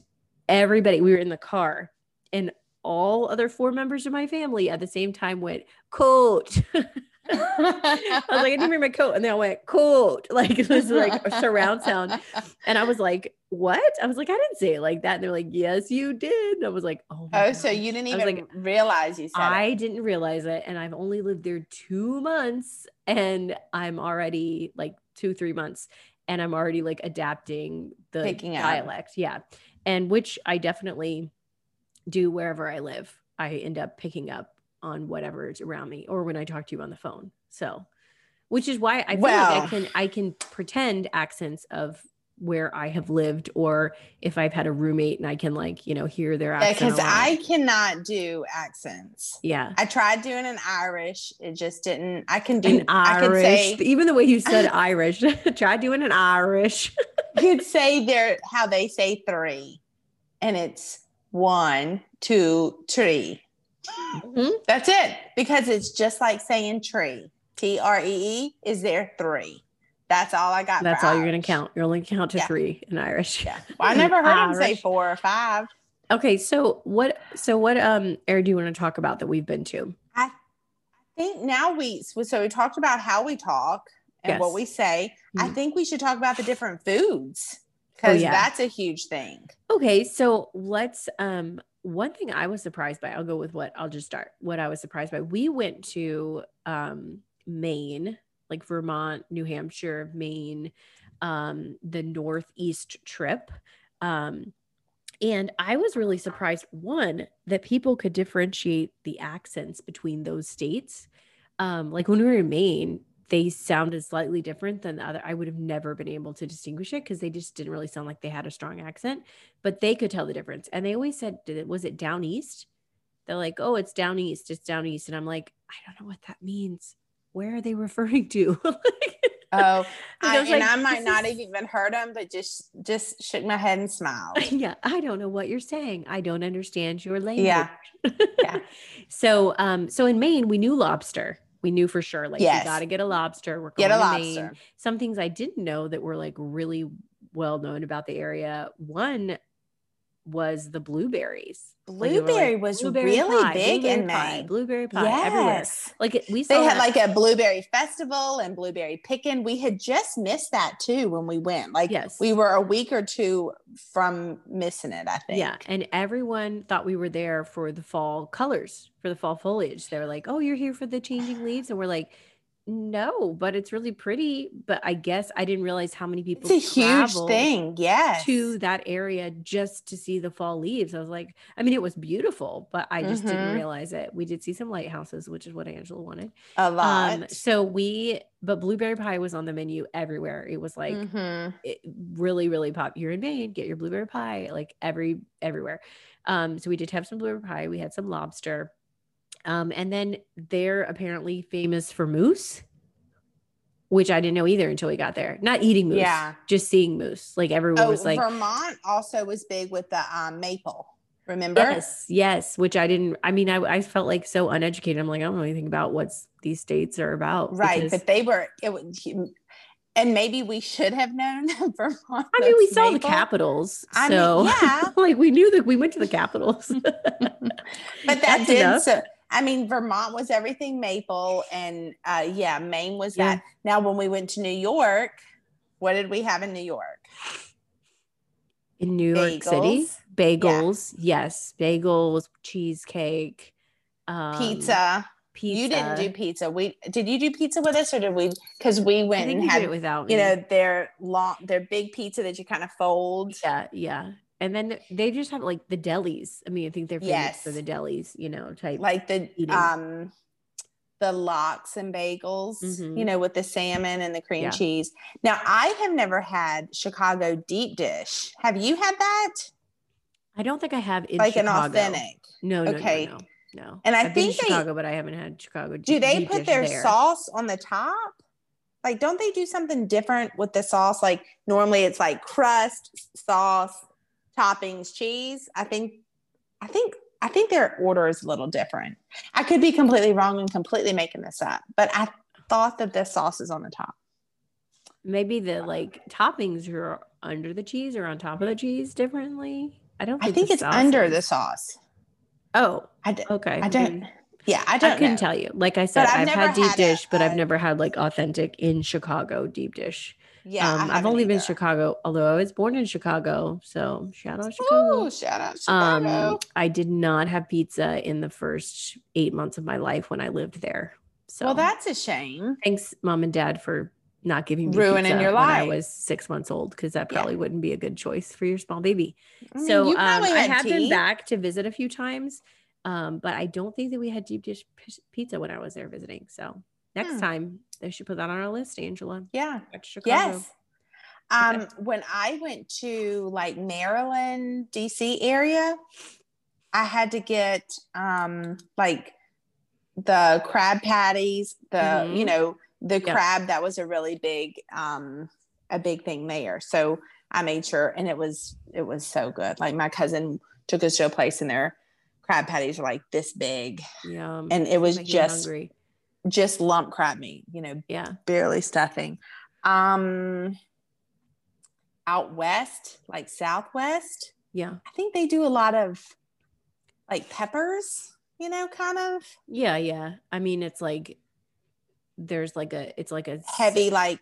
everybody, we were in the car, and all other four members of my family at the same time went, "Coat." [laughs] I was like, "I didn't bring my coat," and they all went, "Coat." [laughs] Like it was like a surround sound, and I was like, "What?" I was like, "I didn't say it like that." And they're like, "Yes, you did." And I was like, "Oh." Oh, so you didn't even like, realize you said I it. didn't realize it, and I've only lived there two months, and I'm already like two, three months, and I'm already like adapting the Picking up. dialect. Yeah, and which I definitely do wherever I live. I end up picking up on whatever is around me, or when I talk to you on the phone. So, which is why I feel like I can I can pretend accents of where I have lived, or if I've had a roommate and I can like you know hear their accent. because. I cannot do accents. yeah. I tried doing an Irish. It just didn't. I can do an I Irish. say Even the way you said [laughs] Irish, [laughs] try doing an Irish. [laughs] you could say they're how they say three, and it's one, two, three. Mhm. That's it because it's just like saying tree. T R E E is there three. That's all I got. That's all you're gonna count. You're only count to Yeah. three in Irish. Yeah. Well, I never heard him say four or five. Okay, so what? So what? Um, area do you want to talk about that we've been to? I think now we so we talked about how we talk and what we say. I Mhm. think we should talk about the different foods because Oh, yeah. that's a huge thing. Okay, so let's. Um, one thing I was surprised by. I'll go with what. I'll just start. What I was surprised by. We went to um Maine, like Vermont, New Hampshire, Maine, um, the Northeast trip. Um, and I was really surprised, one, that people could differentiate the accents between those states. Um, like when we were in Maine, they sounded slightly different than the other. I would have never been able to distinguish it because they just didn't really sound like they had a strong accent, but they could tell the difference. And they always said, it, was it down east? They're like, oh, it's down east, it's down east. And I'm like, I don't know what that means. Where are they [laughs] referring to? [laughs] Oh, [laughs] I, was and like, I might not have even heard them, but just just shook my head and smiled. yeah, I don't know what you're saying. I don't understand your language. Yeah. Yeah. so um so in Maine we knew lobster. We knew for sure, like Yes. we got to get a lobster. We're going Get a to Maine. Some things I didn't know that were like really well known about the area. One was the blueberries. Were, like, Blueberry was blueberry really pie, big blueberry in pie, Maine. Blueberry pie everywhere. Yes. Like we saw They had that- like a blueberry festival and blueberry picking. We had just missed that too when we went. Like Yes. we were a week or two from missing it, I think. Yeah, and everyone thought we were there for the fall colors, for the fall foliage. They were like, "Oh, you're here for the changing leaves," and we're like, "No, but it's really pretty." But I guess I didn't realize how many people It's a huge thing. yeah. to that area just to see the fall leaves. I was like, I mean, it was beautiful, but I just didn't Mhm. realize it. We did see some lighthouses, which is what Angela wanted. a lot. Um, so we, but blueberry pie was on the menu everywhere. It was like Mhm. it really really pop you're in maine get your blueberry pie like every everywhere um so we did have some blueberry pie we had some lobster um and then they're apparently famous for moose which i didn't know either until we got there not eating moose Yeah. just seeing moose like everyone Oh, was like Vermont also was big with the um, maple. Remember? yes yes which i didn't i mean I, I felt like so uneducated i'm like i don't know anything about what these states are about Right. because- But they were, it was, and maybe we should have known [laughs] Vermont. I mean, we saw the maple. capitals, I mean, so yeah. [laughs] like we knew that we went to the capitals. [laughs] but that That's did enough. so i mean vermont was everything maple and uh yeah maine was Yeah. that now when we went to new york what did we have in new york in New York City. Bagels. Bagels, yes, bagels, cheesecake, um, pizza Pizza. you didn't do pizza we did you do pizza with us or did we because we went and had it without me. you know their long their big pizza that you kind of fold yeah, yeah. And then they just have like the delis. I mean, I think they're famous for the delis, you know, type. like the Eating. um the lox and bagels Mhm. you know with the salmon and the cream Yeah. cheese now i have never had chicago deep dish have you had that I don't think I have in like Chicago. an authentic No, no, Okay. no, no, no. And I I've been to think they- Chicago, but I haven't had Chicago. do they put their there. sauce on the top like don't they do something different with the sauce like normally it's like crust sauce toppings cheese i think i think i think their order is a little different i could be completely wrong and completely making this up but i thought that the sauce is on the top Maybe the like toppings are under the cheese or on top of the cheese differently. I don't. i Think think it's under is. the sauce Oh, i, d- okay. I don't yeah i don't I couldn't know. tell you. Like I said, I've I've, had deep had a- dish, but I've never had like authentic in Chicago deep dish. Yeah um, I've only been either. Chicago, although I was born in Chicago. So shout out Chicago. Ooh, shout out Chicago. Um, I did not have pizza in the first eight months of my life when I lived there. So well that's a shame thanks, mom and dad, for not giving me Ruining pizza your when I was six months old because that Yeah. probably wouldn't be a good choice for your small baby. I mean, so um, I have been back to visit a few times, um, but I don't think that we had deep dish p- pizza when I was there visiting. So next Hmm. time they should put that on our list, Angela. yeah. Yes. Um, when I went to like Maryland, DC area, I had to get um like the crab patties, the Mhm. you know, the Yeah. crab that was a really big um a big thing there. So I made sure and it was it was so good. Like my cousin took us to a place and their crab patties are like this big Yeah. and it was just hungry. Just lump crab meat, you know, Yeah. barely stuffing. Um out west, like southwest, Yeah. I think they do a lot of like peppers, you know, kind of Yeah. Yeah. I mean, it's like there's like a it's like a heavy like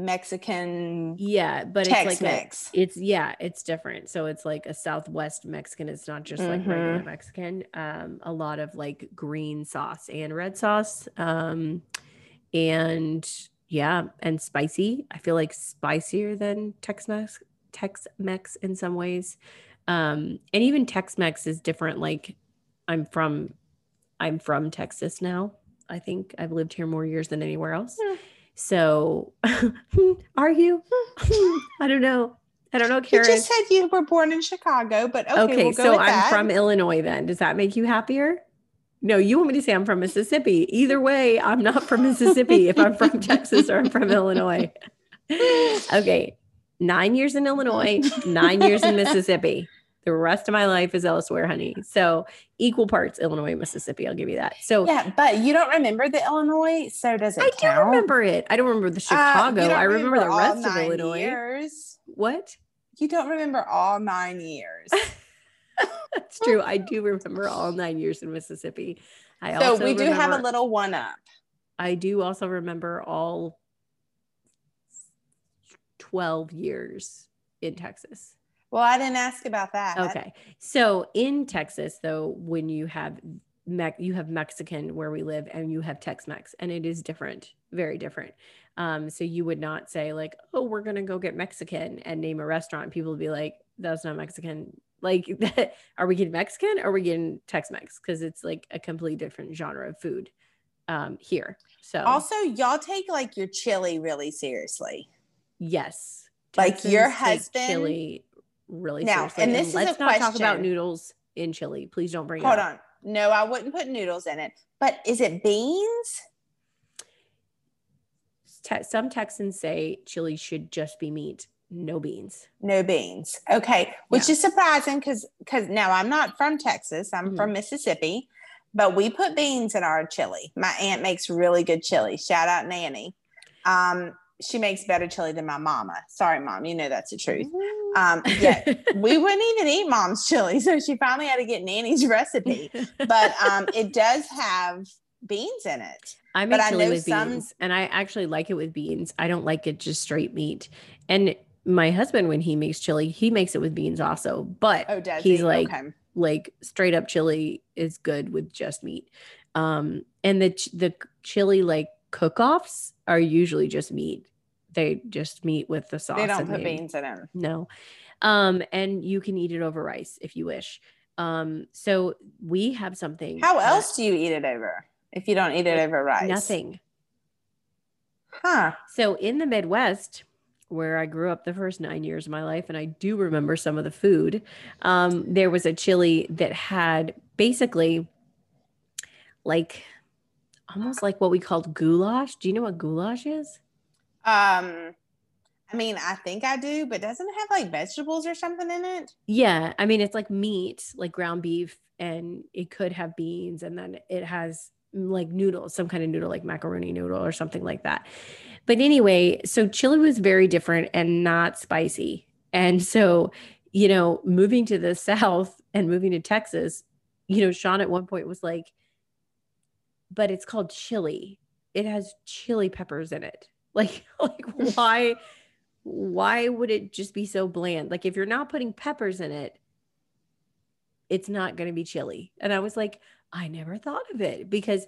Mexican Yeah, but it's like Tex-Mex. it's yeah, it's different. So it's like a Southwest Mexican. It's not just like regular Mhm. Mexican. Um, a lot of like green sauce and red sauce. Um, and yeah, and spicy. I feel like spicier than Tex-Mex, Tex-Mex in some ways. Um, and even Tex-Mex is different. Like I'm from I'm from Texas now. I think I've lived here more years than anywhere else. Hmm. So [laughs] are you? [laughs] I don't know. I don't know, You just said you were born in Chicago, but okay, Okay, we'll go so I'm that. from Illinois then. Does that make you happier? No, you want me to say I'm from Mississippi. Either way, I'm not from Mississippi if I'm from [laughs] Texas or I'm from Illinois. Okay. Nine years in Illinois, nine years in Mississippi. The rest of my life is elsewhere, honey. So equal parts Illinois, Mississippi. I'll give you that. So yeah, but you don't remember the Illinois, so does it I count? do remember it. I don't remember the Uh, Chicago. don't I remember, the all rest of Illinois. Years. What? You don't remember all nine years. [laughs] That's true. I do remember all nine years in Mississippi. I so we do have a little one up. I do also remember all 12 years in Texas. Well, I didn't ask about that. Okay. So in Texas, though, when you have Me- you have Mexican where we live and you have Tex-Mex and it is different, very different. Um, so you would not say like, oh, we're gonna go get Mexican and name a restaurant. People would be like, that's not Mexican. Like, [laughs] are we getting Mexican or are we getting Tex-Mex? Because it's like a completely different genre of food um, here. So Also, y'all take like your chili really seriously. yes, Like, your husband- chili really Now, seriously. and this is a let's not talk about noodles in chili. Please don't bring it Hold on. No, I wouldn't put noodles in it. But is it beans? Te- some Texans say chili should just be meat, no beans. No beans. Okay, which Yeah. is surprising because because now I'm not from Texas. I'm Mhm. from Mississippi, but we put beans in our chili. My aunt makes really good chili. Shout out Nanny. Um, she makes better chili than my mama. Sorry, mom. You know that's the truth. Um, yeah, [laughs] we wouldn't even eat mom's chili, so she finally had to get Nanny's recipe. But um, it does have beans in it. I make but I chili know with some- beans, and I actually like it with beans. I don't like it just straight meat. And my husband, when he makes chili, he makes it with beans also. But Oh, does he's he? like, okay. like straight up chili is good with just meat. Um, and the ch- the chili like cook-offs are usually just meat. They just meat with the sauce. They don't and put maybe- beans in them. No. Um, and you can eat it over rice if you wish. Um, so we have something. How else do you eat it over if you don't eat it over rice? Nothing. Huh. So in the Midwest, where I grew up the first nine years of my life, and I do remember some of the food, um, there was a chili that had basically like almost like what we called goulash. Do you know what goulash is? Um, I mean, I think I do, but doesn't it have like vegetables or something in it? Yeah, I mean it's like meat, like ground beef, and it could have beans, and then it has mm, like noodles, some kind of noodle, like macaroni noodle or something like that. But anyway, so chili was very different and not spicy, and [laughs] so you know, moving to the [laughs] south and moving to Texas, you know, Sean at one point was like, "But it's called chili. It has chili peppers in it. Like, [laughs] like why?" why would it just be so bland? Like if you're not putting peppers in it, it's not going to be chili. And I was like, I never thought of it because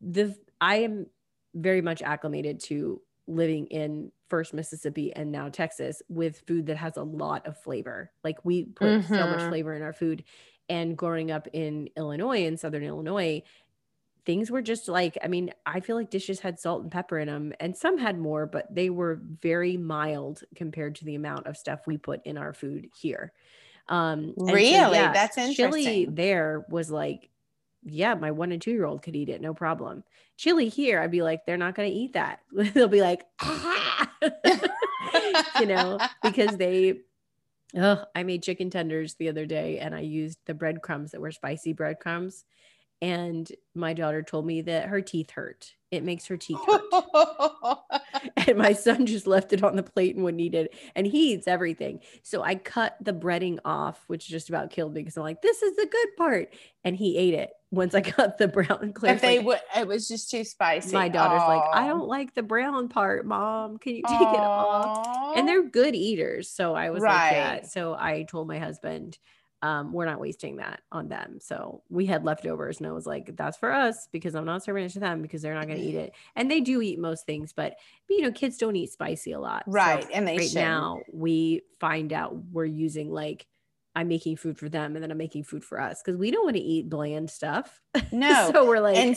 the I am very much acclimated to living in first Mississippi and now Texas with food that has a lot of flavor. Like we put so much Mhm. flavor in our food and growing up in Illinois in southern Illinois things were just like i mean i feel like dishes had salt and pepper in them and some had more but they were very mild compared to the amount of stuff we put in our food here um and so, Really? That's interesting. chili there was like yeah my one and two year old could eat it no problem chili here i'd be like they're not going to eat that [laughs] they'll be like ah! [laughs] you know because they oh i made chicken tenders the other day and i used the breadcrumbs that were spicy breadcrumbs and my daughter told me that her teeth hurt. It makes her teeth hurt. [laughs] And my son just left it on the plate and wouldn't eat it and he eats everything. So i cut the breading off which just about killed me because i'm like this is the good part. And he ate it. Once i [laughs] got the brown Claire's if they like, would, it was just too spicy. my daughter's like i don't like the brown part mom. Can you take it off? And they're good eaters. So I was like that. Right. So I told my husband, um, we're not wasting that on them. So we had leftovers, and I was like, that's for us because I'm not serving it to them because they're not going to eat it. And they do eat most things, but, but you know, kids don't eat spicy a lot. So right, and they right should now we find out we're using like I'm making food for them and then I'm making food for us because we don't want to eat bland stuff. [laughs] No, so we're like, and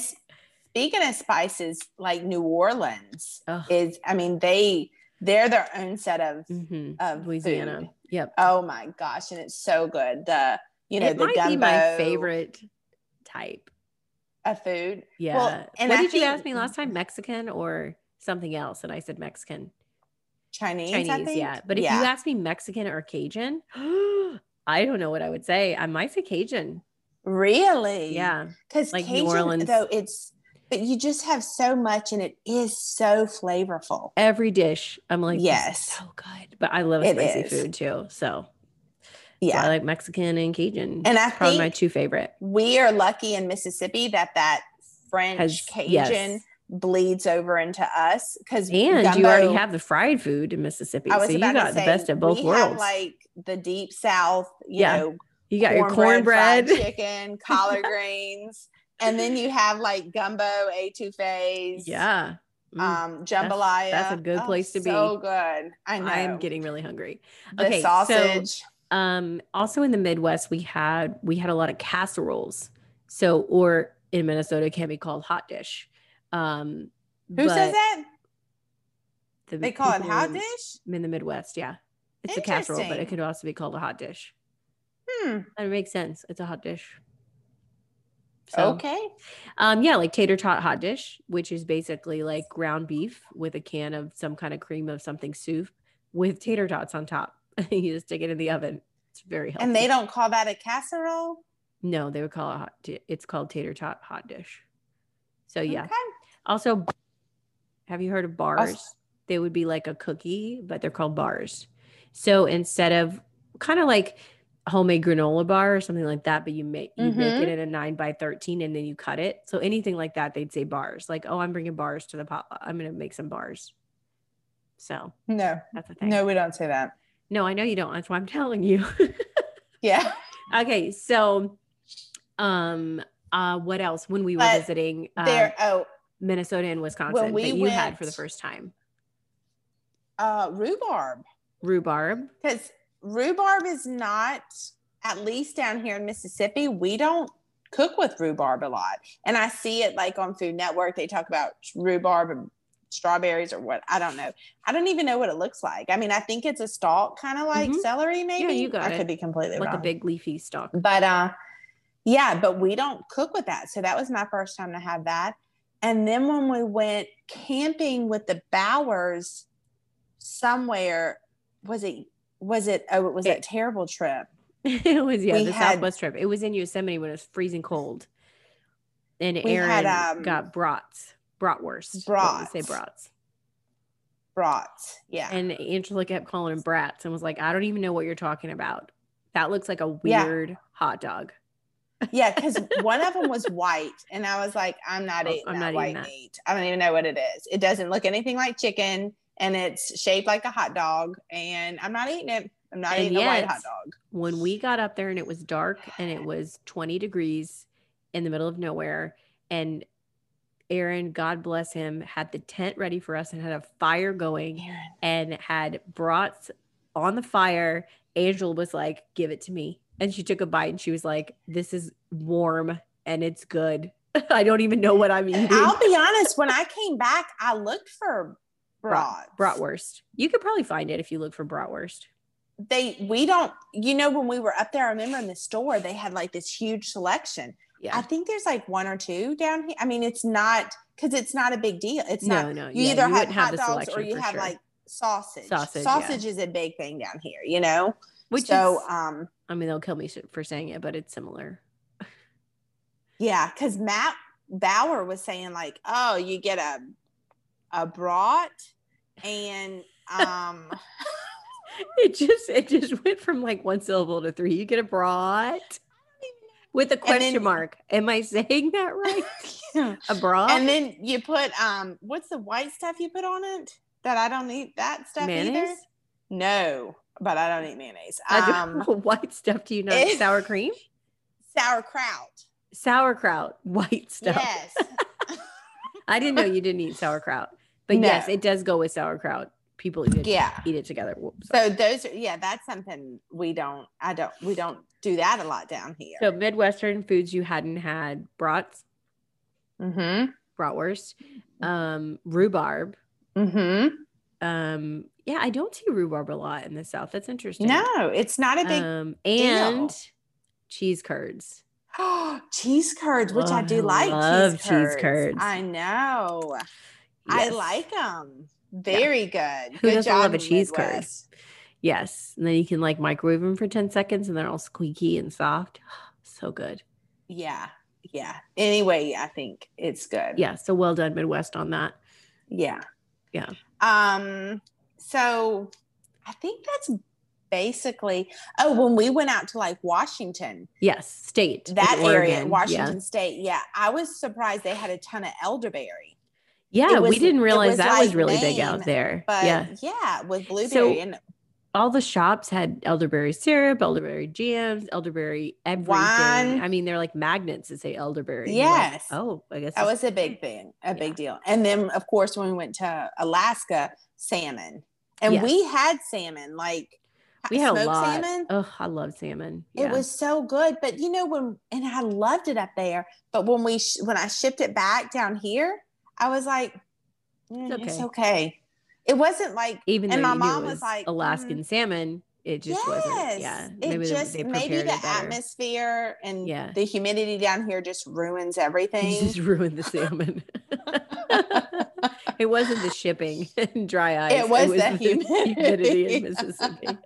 speaking of spices, like New Orleans Ugh. is, I mean, they they're their own set of mhm, of Louisiana. food. Yep. Oh my gosh, and it's so good. The you know it the might gumbo be my favorite type. of food. Yeah. and what I did you ask me last time? Mexican or something else? And I said Mexican. Chinese, Chinese, think. yeah. But if you ask me Mexican or Cajun, [gasps] I don't know what I would say. I might say Cajun. Really? Yeah. Because Like New Orleans. though, it's but you just have so much, and it is so flavorful. Every dish, I'm like, yes, so good. But I love It spicy is. food too. So Yeah, I like Mexican and Cajun. And I probably my two favorite. we are lucky in Mississippi that that French Has- Cajun yes. bleeds over into us because And you already have the fried food in Mississippi. So you got to the best of both worlds. Like the deep South, you Yeah. know, you got your cornbread. [laughs] chicken, collard greens, and then you have like gumbo, etouffees, yeah. Mm, um, jambalaya. that's a good Oh, place to be. So good. I know. I am getting really hungry. the okay, so- sausage. Um, also in the Midwest, we had we had a lot of casseroles. So, or in Minnesota, it can be called hot dish. Um, Who says that? the They call it hot in- dish. in the Midwest. Yeah, it's a casserole, but it could also be called a hot dish. Hmm. That makes sense. It's a hot dish. So, Okay. Um, yeah, like tater tot hot dish, which is basically like ground beef with a can of some kind of cream of something soup with tater tots on top. [laughs] you just stick it in the oven. It's very healthy. And they don't call that a casserole. No, they would call it hot. It's called tater tot hot dish. So yeah. Okay. Also, have you heard of bars? They would be like a cookie, but they're called bars. So instead of kind of like homemade granola bar or something like that, but you make you make Mhm. it in a nine by thirteen and then you cut it. So anything like that, they'd say bars. Like, oh, I'm bringing bars to the pot. I'm gonna make some bars. So No. that's a thing. No, we don't say that. no, I know you don't. That's why I'm telling you. [laughs] Yeah. okay, so um, uh, what else? When we were visiting, uh, There. Oh, Minnesota and Wisconsin we that you had for the first time? uh, rhubarb. Rhubarb. because rhubarb is not at least down here in mississippi we don't cook with rhubarb a lot and i see it like on food network they talk about rhubarb and strawberries or what i don't know i don't even know what it looks like i mean i think it's a stalk kind of like Mhm. celery maybe Yeah, you got i it. could be completely wrong. Like a big leafy stalk. but uh yeah but we don't cook with that so that was my first time to have that and then when we went camping with the Bauers somewhere was it was it oh it was that It- terrible trip [laughs] it was yeah We the had- Southwest trip. It was in Yosemite when it was freezing cold, and Aaron had, um, got brats, bratwurst. brats. say brats, brats yeah and Angela kept calling them brats and was like, "I don't even know what you're talking about. That looks like a Yeah. weird hot dog." yeah because [laughs] one of them was white and i was like i'm not Oh, eating I'm that not white eating that. meat i don't even know what it is it doesn't look anything like chicken and it's shaped like a hot dog and i'm not eating it i'm not And eating a white hot dog When we got up there and it was dark and it was 20 degrees in the middle of nowhere, and Aaron, God bless him, had the tent ready for us and had a fire going. and had brats on the fire. Angel was like, "Give it to me," and she took a bite and she was like, "This is warm and it's good. [laughs] I don't even know what I'm eating." I'll be honest. When I came back, I looked for brats. Bratwurst. You could probably find it if you look for bratwurst. They we don't. You know, when we were up there, I remember in the store they had like this huge selection. Yeah. I think there's like one or two down here. I mean, it's not because it's not a big deal. It's No, not. no. You yeah, either have wouldn't hot the dogs or you have sure. like sausage. Sausage, yeah. Sausage is a big thing down here. You know. which so is, um I mean, they'll kill me for saying it, but it's similar. yeah, because Matt Bauer was saying like, oh, you get a a brat and um [laughs] It just it just went from like one syllable to three. You get a brat with a question then- mark. Am I saying that right? [laughs] A bra? and then you put um what's the white stuff you put on it that I don't eat that stuff either. Mayonnaise? No, but I don't eat mayonnaise. I Um [laughs] white stuff. Do you know sour cream? sauerkraut. Sauerkraut, white stuff. Yes. I didn't know you didn't eat sauerkraut, but No. yes, it does go with sauerkraut. People eat it, Yeah. eat it together. Whoops. So those are yeah, that's something we don't I don't we don't do that a lot down here. So Midwestern foods you hadn't had: brats, mm-hmm. bratwurst, um, rhubarb. Mm-hmm. Um, yeah, I don't see rhubarb a lot in the South. That's interesting. No, it's not a big um, and cheese curds. [gasps] cheese curds, which I Oh, do I like. love cheese cheese curds. curds. I know. I like them. Very good. Who good doesn't job, love a cheese curd? Midwest. Yes. And then you can like microwave them for 10 seconds and they're all squeaky and soft. [gasps] so good. Yeah. Yeah. Anyway, I think it's good. Yeah. So well done, Midwest, on that. Yeah. Yeah. Um, so I think that's basically oh when we went out to like washington yes state that area washington yeah. state yeah i was surprised they had a ton of elderberry yeah was, we didn't realize that like was really Maine, big out there but yeah yeah with blueberry so, and all the shops had elderberry syrup, elderberry jams, elderberry everything. Wine. I mean, they're like magnets that say elderberry. Yes. Like, oh, I guess that was a big thing, a yeah. big deal. And then, of course, when we went to Alaska, salmon, and yes. we had salmon like we had a lot. salmon. Oh, I love salmon. Yeah. It was so good, but you know when, and I loved it up there. But when we sh- when I shipped it back down here, I was like, mm, it's okay. It's okay it wasn't like even and my mom was, was, like Alaskan mm, salmon. It just yes, wasn't. Yeah, it just maybe the atmosphere and yeah. the humidity down here just ruins [laughs] everything. It just ruined the salmon. [laughs] it wasn't the shipping [laughs] and dry ice. It was, it was the, humidity. humidity in Mississippi.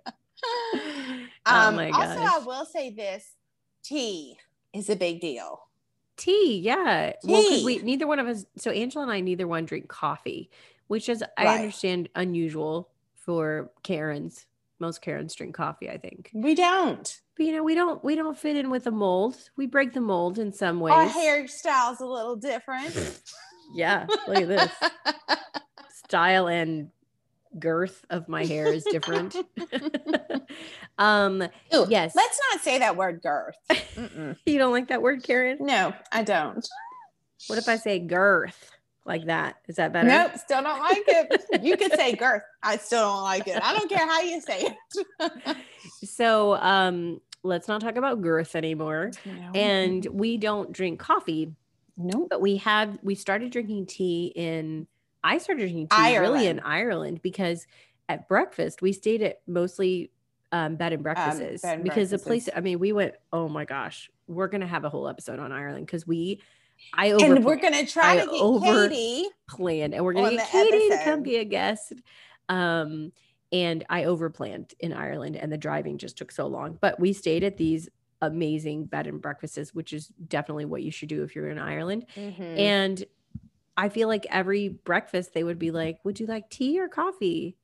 [laughs] oh um. Also, I will say this: tea is a big deal. Tea, yeah. Tea. Well, because we neither one of us. So Angela and I neither one drink coffee which is right. I understand unusual for Karens. Most Karens drink coffee, I think. We don't. But you know, we don't we don't fit in with the mold. We break the mold in some ways. Our hairstyle's a little different. [laughs] yeah, look at this. [laughs] Style and girth of my hair is different. [laughs] [laughs] um Ooh, yes. Let's not say that word girth. [laughs] you don't like that word, Karen? No, I don't. What if I say girth? like that. Is that better? Nope, still don't like it. you could say girth. I still don't like it. I don't care how you say it. so um let's not talk about girth anymore. No. And we don't drink coffee. No. Nope. But we have we started drinking tea in I started drinking tea Ireland. really in Ireland because at breakfast we stayed at mostly um, bed and breakfasts um, because the place I mean we went oh my gosh we're gonna have a whole episode on Ireland because we I over and we're gonna try I to get over Katie planned, and we're gonna get Katie episode. to come be a guest. Um, and I overplanned in Ireland, and the driving just took so long. But we stayed at these amazing bed and breakfasts, which is definitely what you should do if you're in Ireland. Mm-hmm. And I feel like every breakfast they would be like, "Would you like tea or coffee?"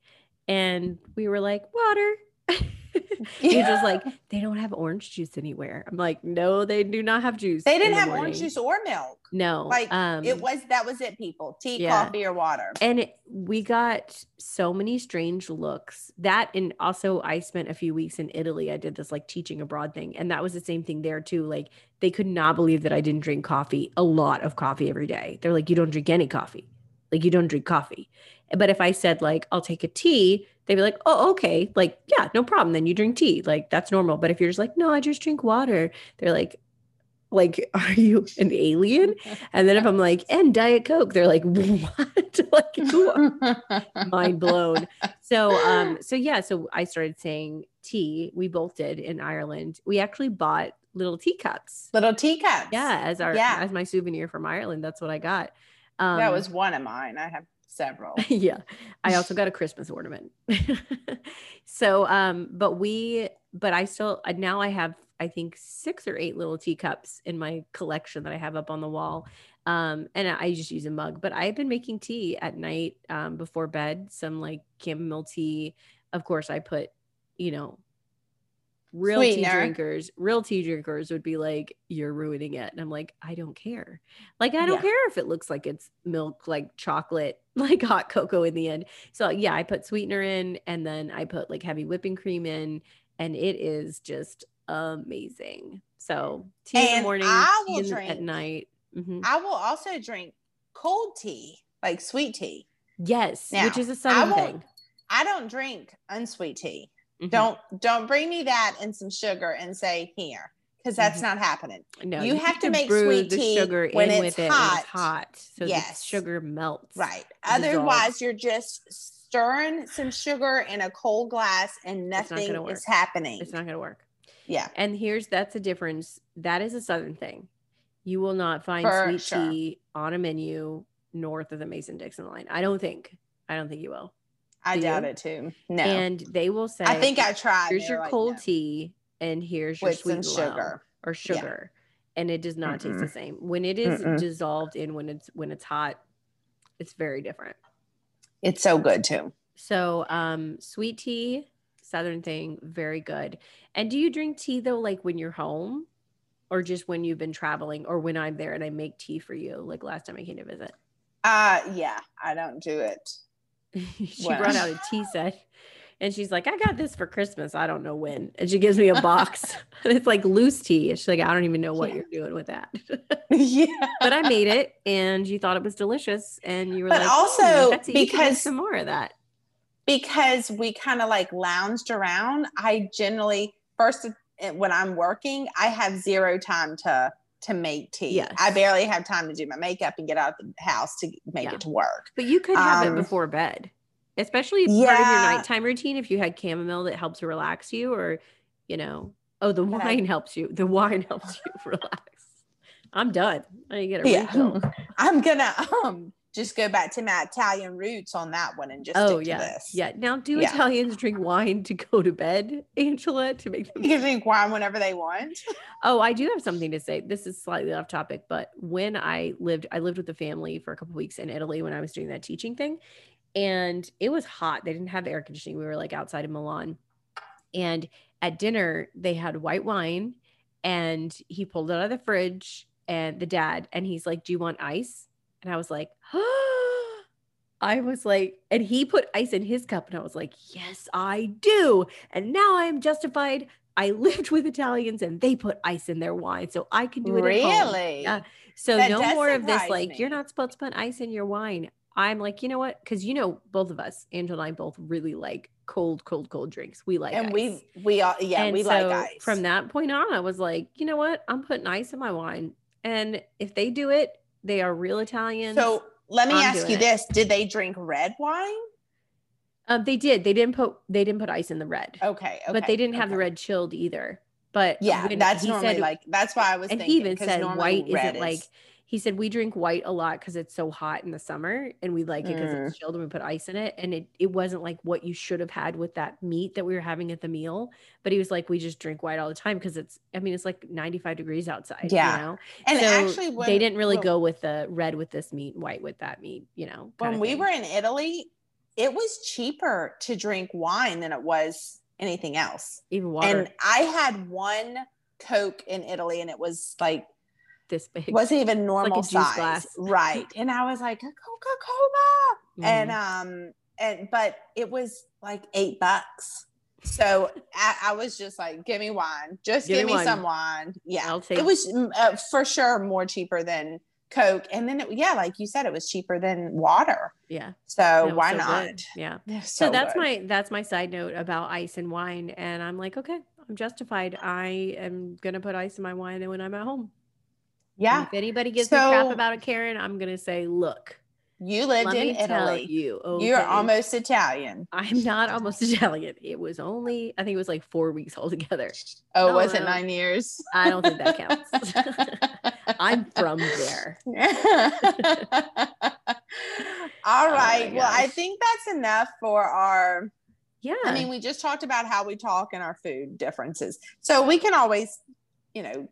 And we were like, "Water." [laughs] [laughs] You're just like, they don't have orange juice anywhere. I'm like, no, they do not have juice. They didn't the have morning. orange juice or milk. No. Like um, it was that was it, people. Tea, yeah. coffee, or water. And it, we got so many strange looks. That and also I spent a few weeks in Italy. I did this like teaching abroad thing. And that was the same thing there too. Like they could not believe that I didn't drink coffee, a lot of coffee every day. They're like, you don't drink any coffee. Like you don't drink coffee. But if I said like I'll take a tea, they'd be like, oh, okay. Like, yeah, no problem. Then you drink tea. Like, that's normal. But if you're just like, no, I just drink water, they're like, like, [laughs] are you an alien? And then if I'm like, and Diet Coke, they're like, [laughs] what? [laughs] like, mind blown. So, um, so yeah, so I started saying tea. We both did in Ireland. We actually bought little teacups. Little teacups. Yeah, as our yeah. as my souvenir from Ireland. That's what I got. Um, that was one of mine. I have several. [laughs] yeah. I also got a Christmas ornament. [laughs] so, um, but we, but I still, now I have, I think six or eight little teacups in my collection that I have up on the wall. Um, and I just use a mug, but I've been making tea at night, um, before bed, some like chamomile tea. Of course, I put, you know, real Sweetener. tea drinkers, real tea drinkers would be like, you're ruining it. And I'm like, I don't care. Like, I don't yeah. care if it looks like it's milk, like chocolate, like hot cocoa in the end. So, yeah, I put sweetener in and then I put like heavy whipping cream in, and it is just amazing. So, tea and in the morning, I will drink, at night. Mm-hmm. I will also drink cold tea, like sweet tea. Yes, now, which is a southern thing. I don't drink unsweet tea. Mm-hmm. Don't don't bring me that and some sugar and say here because that's mm-hmm. not happening. No, you, you have, to, make sweet tea sugar when it's, hot. When it's hot, so yes. the sugar melts. Right. Otherwise, you're just stirring some sugar in a cold glass and nothing is happening. It's not going to work. Yeah. And here's that's a difference. That is a southern thing. You will not find For sweet sure. tea on a menu north of the Mason Dixon line. I don't think. I don't think you will. I Do doubt you? it too. No. And they will say, I think I tried. here's They your like, cold no. tea and here's your with sweet some and low sugar. or sugar. And it does not taste the same. When it is Mm-mm. dissolved in when it's when it's hot, it's very different. It's so good too. So um sweet tea, southern thing, very good. And do you drink tea though like when you're home? Or just when you've been traveling or when I'm there and I make tea for you, like last time I came to visit. Uh yeah, I don't do it. [laughs] she Wow. brought out a [laughs] tea set and she's like, I got this for Christmas. I don't know when. And she gives me a box. and [laughs] [laughs] it's like loose tea. And she's like, I don't even know what Yeah. you're doing with that. [laughs] yeah. but I made it and you thought it was delicious. And you were But like, also, "Hmm, Betsy, you should make because- some more of that. because we kind of like lounged around i generally first eh, when i'm working i have zero time to to make tea Yes. i barely have time to do my makeup and get out of the house to make Yeah. it to work But you could have Um, it before bed, especially part of your nighttime routine. If you had chamomile that helps relax you, or, you know, oh, the I- wine helps you. The wine [laughs] helps you relax. I'm done. I get a yeah refill. i'm gonna um just go back to my italian roots on that one and just Oh yeah, yeah. Now, do Yeah. Italians drink wine to go to bed, Angela, to make them? you drink wine whenever they want Oh, I do have something to say. This is slightly off topic, but when I lived, I lived with the family for a couple weeks in Italy when I was doing that teaching thing, and it was hot. They didn't have air conditioning. We were like outside of Milan, and at dinner they had white wine, and he pulled it out of the fridge, and the dad, and he's like, "Do you want ice?" And I was like, [gasps] I was like, and he put ice in his cup, and I was like, yes, I do. And now I am justified. I [laughs] lived with Italians and they put ice in their wine, so I can do it at home. really Yeah. So That no more of this, like, you're not supposed to put ice in your wine. I'm like, you know what? Because you know, both of us, Angela and I both really like cold, cold, cold drinks. We like and ice. we we all yeah And we so like ice From that point on, I was like, you know what? I'm putting ice in my wine. And if they do it, they are real Italian. so let me I'm ask you it. this did they drink red wine um, they did. They didn't put they didn't put ice in the red. okay, okay but they didn't have the red chilled either. But Yeah, that's normally said- like that's why I was and thinking. he even said white isn't like is- he said we drink white a lot because it's so hot in the summer and we like it because Mm. it's chilled and we put ice in it and it, it wasn't like what you should have had with that meat that we were having at the meal but he was like we just drink white all the time because it's i mean it's like 95 degrees outside Yeah. you know and so actually when, they didn't really when- go with the red with this meat white with that meat you know when we were in Italy. It was cheaper to drink wine than it was anything else. even water And I had one Coke in Italy, and it was like this big wasn't even [laughs] normal juice size, glass. [laughs] right? And I was like, Coca Cola, and Mhm. um, and but it was like eight bucks. So I, I was just like, give me wine, just Give give, me wine. some wine. Yeah, I'll take it was mm, uh, for sure more cheaper than Coke, and then it, yeah, like you said, it was cheaper than water. yeah So why so not? good. yeah [laughs] Yeah, so, that's good. my that's my side note about ice and wine and i'm like okay i'm justified i am gonna put ice in my wine when i'm at home And yeah. if anybody gives me crap So- about it karen i'm gonna say look You lived in Italy. you You're almost Italian. i'm not almost [laughs] italian it was only i think it was like four weeks altogether Oh, No, was it nine years? i don't think that counts [laughs] i'm from there [laughs] All right. my right. well, I think that's enough for our. yeah I mean, we just talked about how we talk and our food differences. So we can always, you know,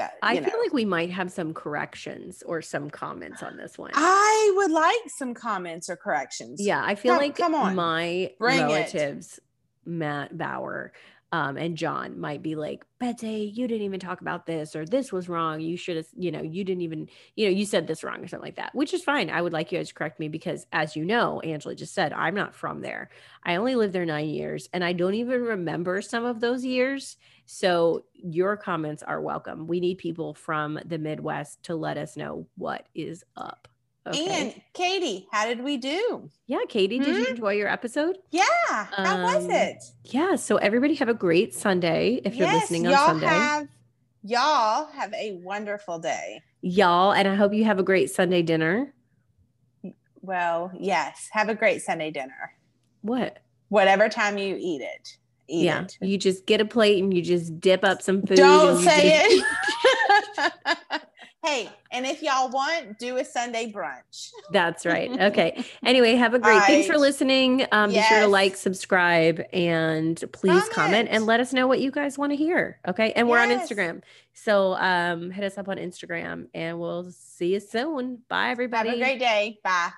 that, i feel know. like we might have some corrections or some comments on this one I would like some comments or corrections. Yeah, I feel Come- like come on. my Bring it. relatives, Matt Bauer um, and John, might be like, Betsy, you didn't even talk about this, or this was wrong. You should have, you know, you didn't even, you know, you said this wrong or something like that, which is fine. I would like you guys to correct me because, as you know, Angela just said, I'm not from there. I only lived there nine years and I don't even remember some of those years. So your comments are welcome. We need people from the Midwest to let us know what is up. Okay. And Katie, how did we do? Yeah, Katie, did you Hmm? enjoy your episode? Yeah. How was Um, it? Yeah, so everybody have a great Sunday if you're listening on y'all Sunday. Have, y'all have a wonderful day. Y'all, and I hope you have a great Sunday dinner. Well, yes. Have a great Sunday dinner. What? Whatever time you eat it. Yeah, it. you just get a plate and you just dip up some food. Don't say just- it. [laughs] [laughs] Hey, and if y'all want, do a Sunday brunch. [laughs] That's right. Okay. Anyway, have a great. All Thanks for listening. Um, yes. Be sure to like, subscribe, and please comment. comment. and let us know what you guys want to hear. Okay. And we're on Instagram. So um, hit us up on Instagram and we'll see you soon. Bye, everybody. Have a great day. Bye.